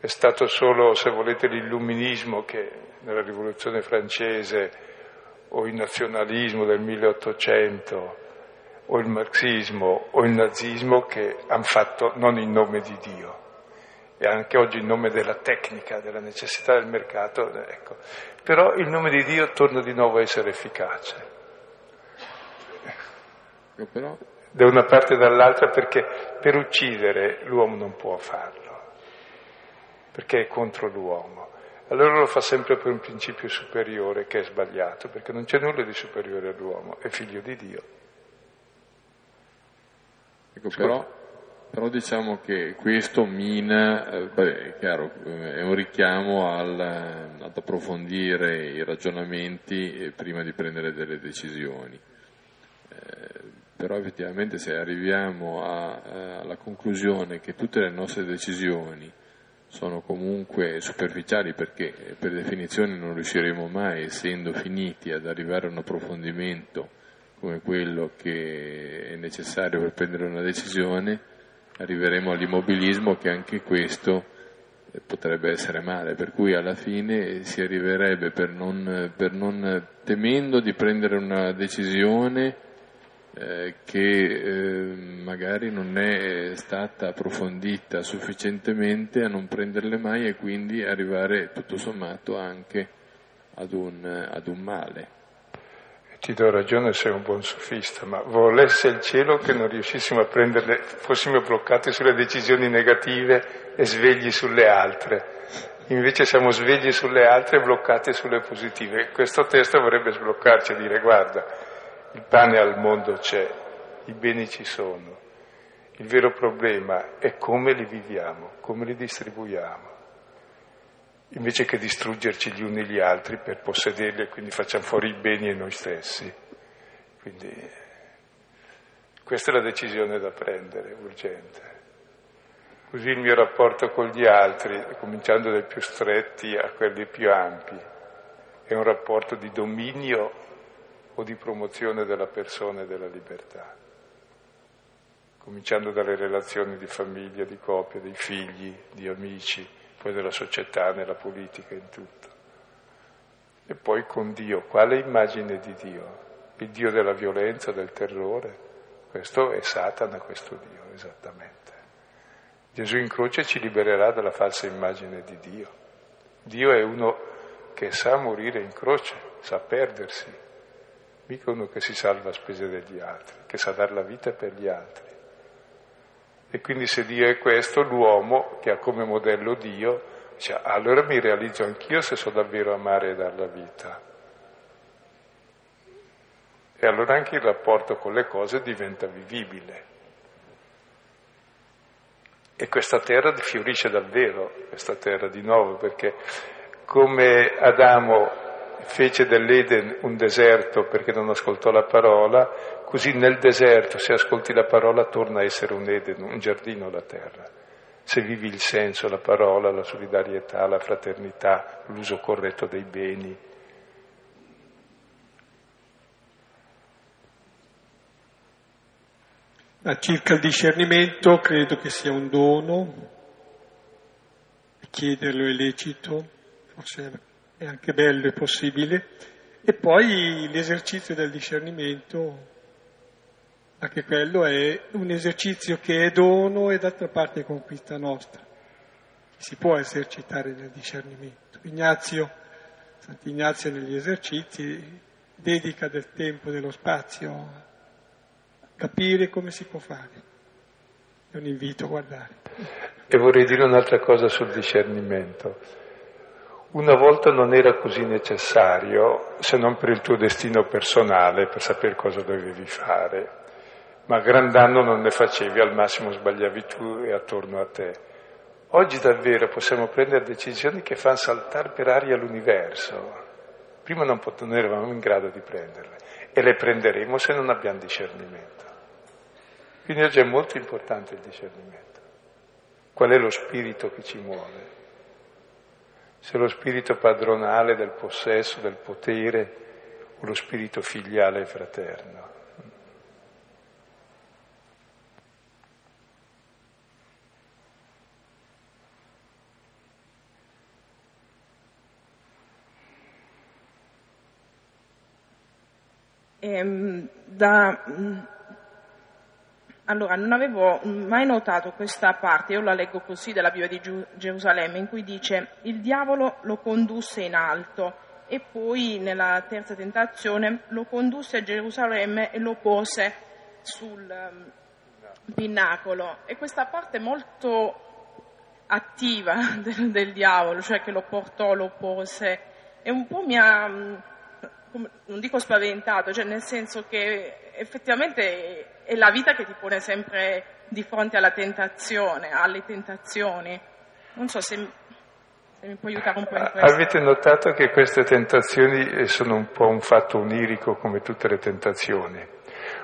È stato solo, se volete, l'illuminismo che nella rivoluzione francese o il nazionalismo del 1800 o il marxismo o il nazismo che hanno fatto non in nome di Dio e anche oggi in nome della tecnica, della necessità del mercato, ecco. però il nome di Dio torna di nuovo a essere efficace. Però da una parte e dall'altra perché per uccidere l'uomo non può farlo, perché è contro l'uomo. Allora lo fa sempre per un principio superiore che è sbagliato, perché non c'è nulla di superiore all'uomo, è figlio di Dio. Ecco, però, però, diciamo che questo mina, eh, beh, è chiaro, eh, è un richiamo al, ad approfondire i ragionamenti eh, prima di prendere delle decisioni. Eh, però effettivamente se arriviamo a, alla conclusione che tutte le nostre decisioni sono comunque superficiali perché per definizione non riusciremo mai, essendo finiti, ad arrivare a un approfondimento come quello che è necessario per prendere una decisione, arriveremo all'immobilismo che anche questo eh, potrebbe essere male, per cui alla fine si arriverebbe per non, per non temendo di prendere una decisione eh, che eh, magari non è stata approfondita sufficientemente a non prenderle mai e quindi arrivare tutto sommato anche ad un, ad un male. Ti do ragione, sei un buon sofista, ma volesse il cielo che non riuscissimo a prenderle, fossimo bloccati sulle decisioni negative e svegli sulle altre. Invece siamo svegli sulle altre e bloccati sulle positive. Questo testo vorrebbe sbloccarci e dire guarda, il pane al mondo c'è, i beni ci sono. Il vero problema è come li viviamo, come li distribuiamo invece che distruggerci gli uni gli altri per possederli e quindi facciamo fuori i beni e noi stessi. Quindi questa è la decisione da prendere, urgente. Così il mio rapporto con gli altri, cominciando dai più stretti a quelli più ampi, è un rapporto di dominio o di promozione della persona e della libertà, cominciando dalle relazioni di famiglia, di coppia, dei figli, di amici, poi della società, nella politica, in tutto. E poi con Dio, quale immagine di Dio? Il Dio della violenza, del terrore? Questo è Satana, questo Dio, esattamente. Gesù in croce ci libererà dalla falsa immagine di Dio. Dio è uno che sa morire in croce, sa perdersi, mica uno che si salva a spese degli altri, che sa dare la vita per gli altri. E quindi se Dio è questo, l'uomo che ha come modello Dio, dice, allora mi realizzo anch'io se so davvero amare e dare la vita. E allora anche il rapporto con le cose diventa vivibile. E questa terra fiorisce davvero, questa terra di nuovo, perché come Adamo fece dell'Eden un deserto perché non ascoltò la parola, così nel deserto, se ascolti la parola, torna a essere un Eden, un giardino la terra. Se vivi il senso, la parola, la solidarietà, la fraternità, l'uso corretto dei beni. Ma circa il discernimento, credo che sia un dono, chiederlo è lecito, forse è anche bello e possibile, e poi l'esercizio del discernimento, anche quello è un esercizio che è dono e d'altra parte è conquista nostra. Si può esercitare nel discernimento. Ignazio, Sant'Ignazio negli esercizi dedica del tempo e dello spazio a capire come si può fare. È un invito a guardare. E vorrei dire un'altra cosa sul discernimento. Una volta non era così necessario, se non per il tuo destino personale, per sapere cosa dovevi fare, ma gran danno non ne facevi, al massimo sbagliavi tu e attorno a te. Oggi davvero possiamo prendere decisioni che fanno saltare per aria l'universo. Prima non, pot- non eravamo in grado di prenderle e le prenderemo se non abbiamo discernimento. Quindi oggi è molto importante il discernimento. Qual è lo spirito che ci muove? Se lo spirito padronale del possesso, del potere o lo spirito filiale e fraterno. Ehm, da, allora, non avevo mai notato questa parte, io la leggo così della Bibbia di Gerusalemme, in cui dice il diavolo lo condusse in alto e poi nella terza tentazione lo condusse a Gerusalemme e lo pose sul um, pinnacolo. E questa parte molto attiva del, del, diavolo, cioè che lo portò, lo pose, e un po' mi ha, mm, non dico spaventato, cioè nel senso che effettivamente è la vita che ti pone sempre di fronte alla tentazione, alle tentazioni. Non so se, se mi può aiutare un po' in questo. Avete notato che queste tentazioni sono un po' un fatto onirico come tutte le tentazioni.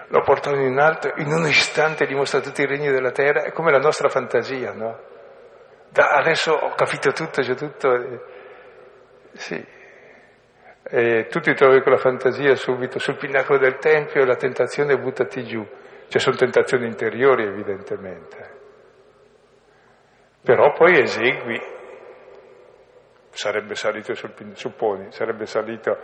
Lo portano in alto, in un istante dimostra tutti i regni della terra, è come la nostra fantasia, no? Da adesso ho capito tutto, c'è tutto. Sì, e tu ti trovi con la fantasia subito sul pinnacolo del Tempio e la tentazione buttati giù. Ci sono tentazioni interiori evidentemente. Però poi esegui. Sarebbe salito sul, supponi, sarebbe salito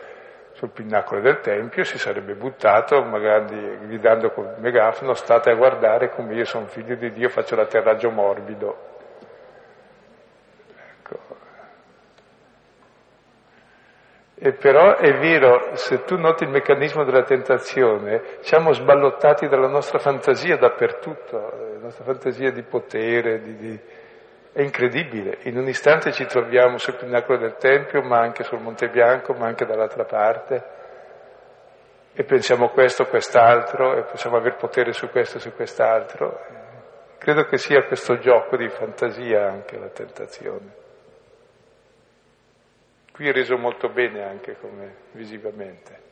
sul pinnacolo del Tempio, si sarebbe buttato, magari gridando col megafono, state a guardare come io sono figlio di Dio, faccio l'atterraggio morbido. E però è vero, se tu noti il meccanismo della tentazione, siamo sballottati dalla nostra fantasia dappertutto, la nostra fantasia di potere, di, di... è incredibile. In un istante ci troviamo sul pinnacolo del Tempio, ma anche sul Monte Bianco, ma anche dall'altra parte, e pensiamo questo, quest'altro, e possiamo avere potere su questo su quest'altro. Credo che sia questo gioco di fantasia anche la tentazione. Qui è reso molto bene anche come visivamente.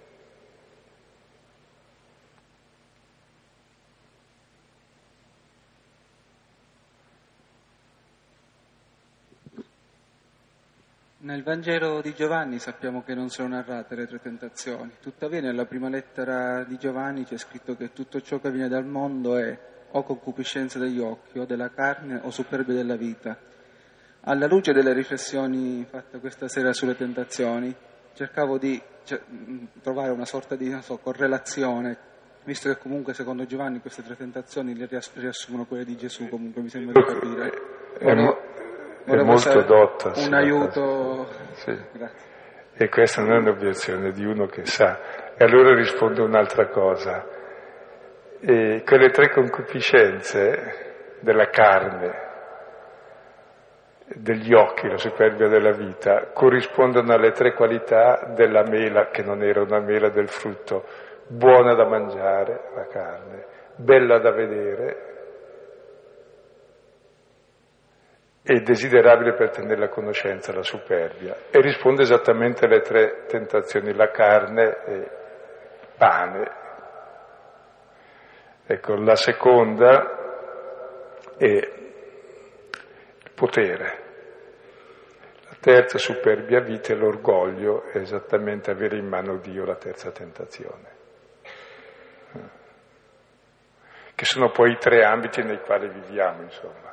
Nel Vangelo di Giovanni sappiamo che non sono narrate le tre tentazioni, tuttavia nella prima lettera di Giovanni c'è scritto che tutto ciò che viene dal mondo è o concupiscenza degli occhi, o della carne, o superbia della vita. Alla luce delle riflessioni fatte questa sera sulle tentazioni, cercavo di cioè, trovare una sorta di so, correlazione, visto che comunque secondo Giovanni queste tre tentazioni le riassumono quelle di Gesù, comunque mi sembra di capire. Volevo, è molto dotta. Un aiuto. Sì. E questa non è un'obiezione di uno che sa. E allora rispondo un'altra cosa. E quelle tre concupiscenze della carne, degli occhi, la superbia della vita, corrispondono alle tre qualità della mela, che non era una mela del frutto, buona da mangiare, la carne, bella da vedere e desiderabile per tenere la conoscenza, la superbia. E risponde esattamente alle tre tentazioni, la carne e pane. Ecco, la seconda è potere. La terza superbia vita e l'orgoglio è esattamente avere in mano Dio la terza tentazione. Che sono poi i tre ambiti nei quali viviamo, insomma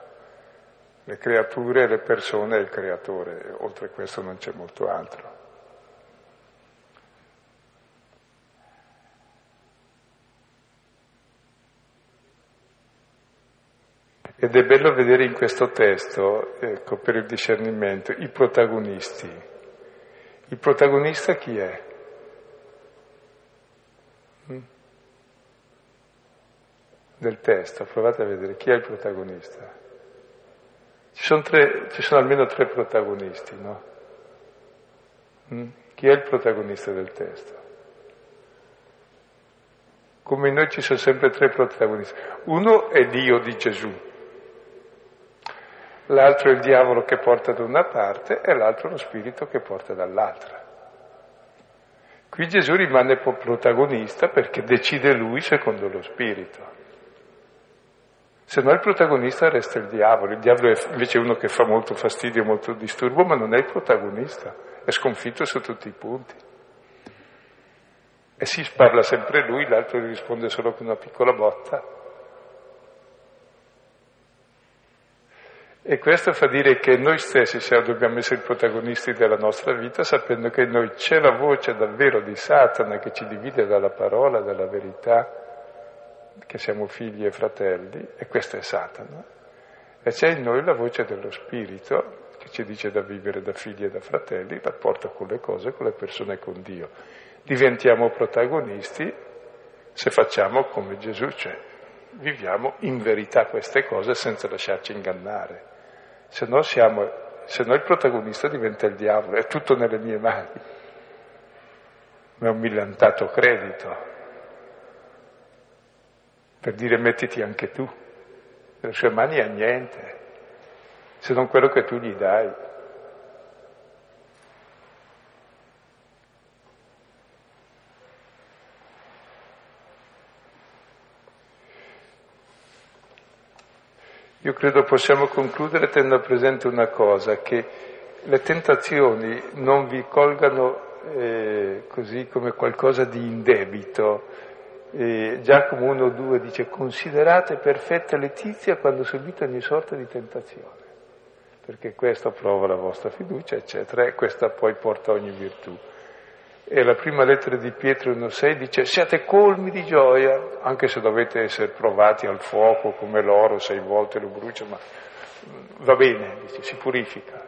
le creature, le persone e il creatore, oltre a questo non c'è molto altro. Ed è bello vedere in questo testo, ecco, per il discernimento, i protagonisti. Il protagonista chi è? Mm? Del testo, provate a vedere chi è il protagonista. Ci sono, tre, ci sono almeno tre protagonisti, no? Mm? Chi è il protagonista del testo? Come in noi ci sono sempre tre protagonisti. Uno è Dio di Gesù, l'altro è il diavolo che porta da una parte e l'altro lo spirito che porta dall'altra. Qui Gesù rimane protagonista perché decide lui secondo lo spirito. Se no il protagonista resta il diavolo, il diavolo è invece uno che fa molto fastidio, molto disturbo, ma non è il protagonista, è sconfitto su tutti i punti. E si parla sempre lui, l'altro gli risponde solo con una piccola botta. E questo fa dire che noi stessi dobbiamo essere protagonisti della nostra vita, sapendo che in noi c'è la voce davvero di Satana che ci divide dalla parola, dalla verità, che siamo figli e fratelli, e questo è Satana, e c'è in noi la voce dello Spirito che ci dice da vivere da figli e da fratelli, il rapporto con le cose, con le persone e con Dio. Diventiamo protagonisti se facciamo come Gesù, cioè viviamo in verità queste cose senza lasciarci ingannare. Se no, siamo, se no il protagonista diventa il diavolo, è tutto nelle mie mani. Ma è un millantato credito per dire mettiti anche tu. Nelle sue mani ha niente, se non quello che tu gli dai. Io credo possiamo concludere tenendo presente una cosa, che le tentazioni non vi colgano eh, così come qualcosa di indebito, eh, Giacomo 1.2 dice considerate perfetta letizia quando subite ogni sorta di tentazione, perché questo prova la vostra fiducia, eccetera, e questa poi porta ogni virtù. E la prima lettera di Pietro 1.6 dice siate colmi di gioia, anche se dovete essere provati al fuoco come l'oro sei volte lo brucia, ma va bene, dice, si purifica.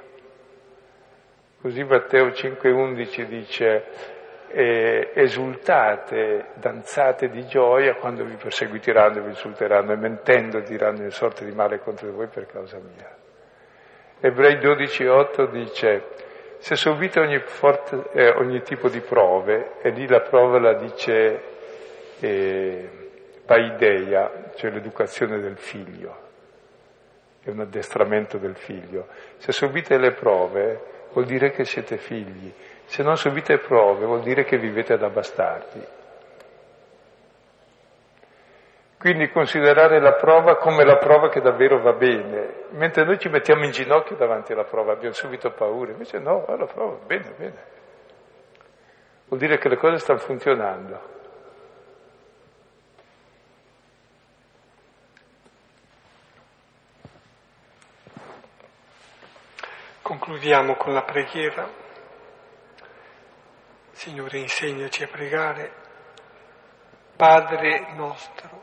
Così Matteo 5.11 dice eh, esultate, danzate di gioia quando vi perseguiteranno, vi insulteranno e mentendo diranno in sorte di male contro di voi per causa mia. Ebrei 12.8 dice se subite ogni, forte, eh, ogni, tipo di prove, e lì la prova la dice eh, paideia, cioè l'educazione del figlio, è un addestramento del figlio. Se subite le prove vuol dire che siete figli, se non subite prove vuol dire che vivete da bastardi. Quindi considerare la prova come la prova che davvero va bene, mentre noi ci mettiamo in ginocchio davanti alla prova, abbiamo subito paura, invece no, la prova, bene, bene. Vuol dire che le cose stanno funzionando. Concludiamo con la preghiera. Signore, insegnaci a pregare. Padre nostro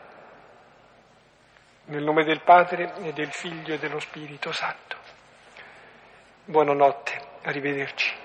Nel nome del Padre e del Figlio e dello Spirito Santo. Buonanotte, arrivederci.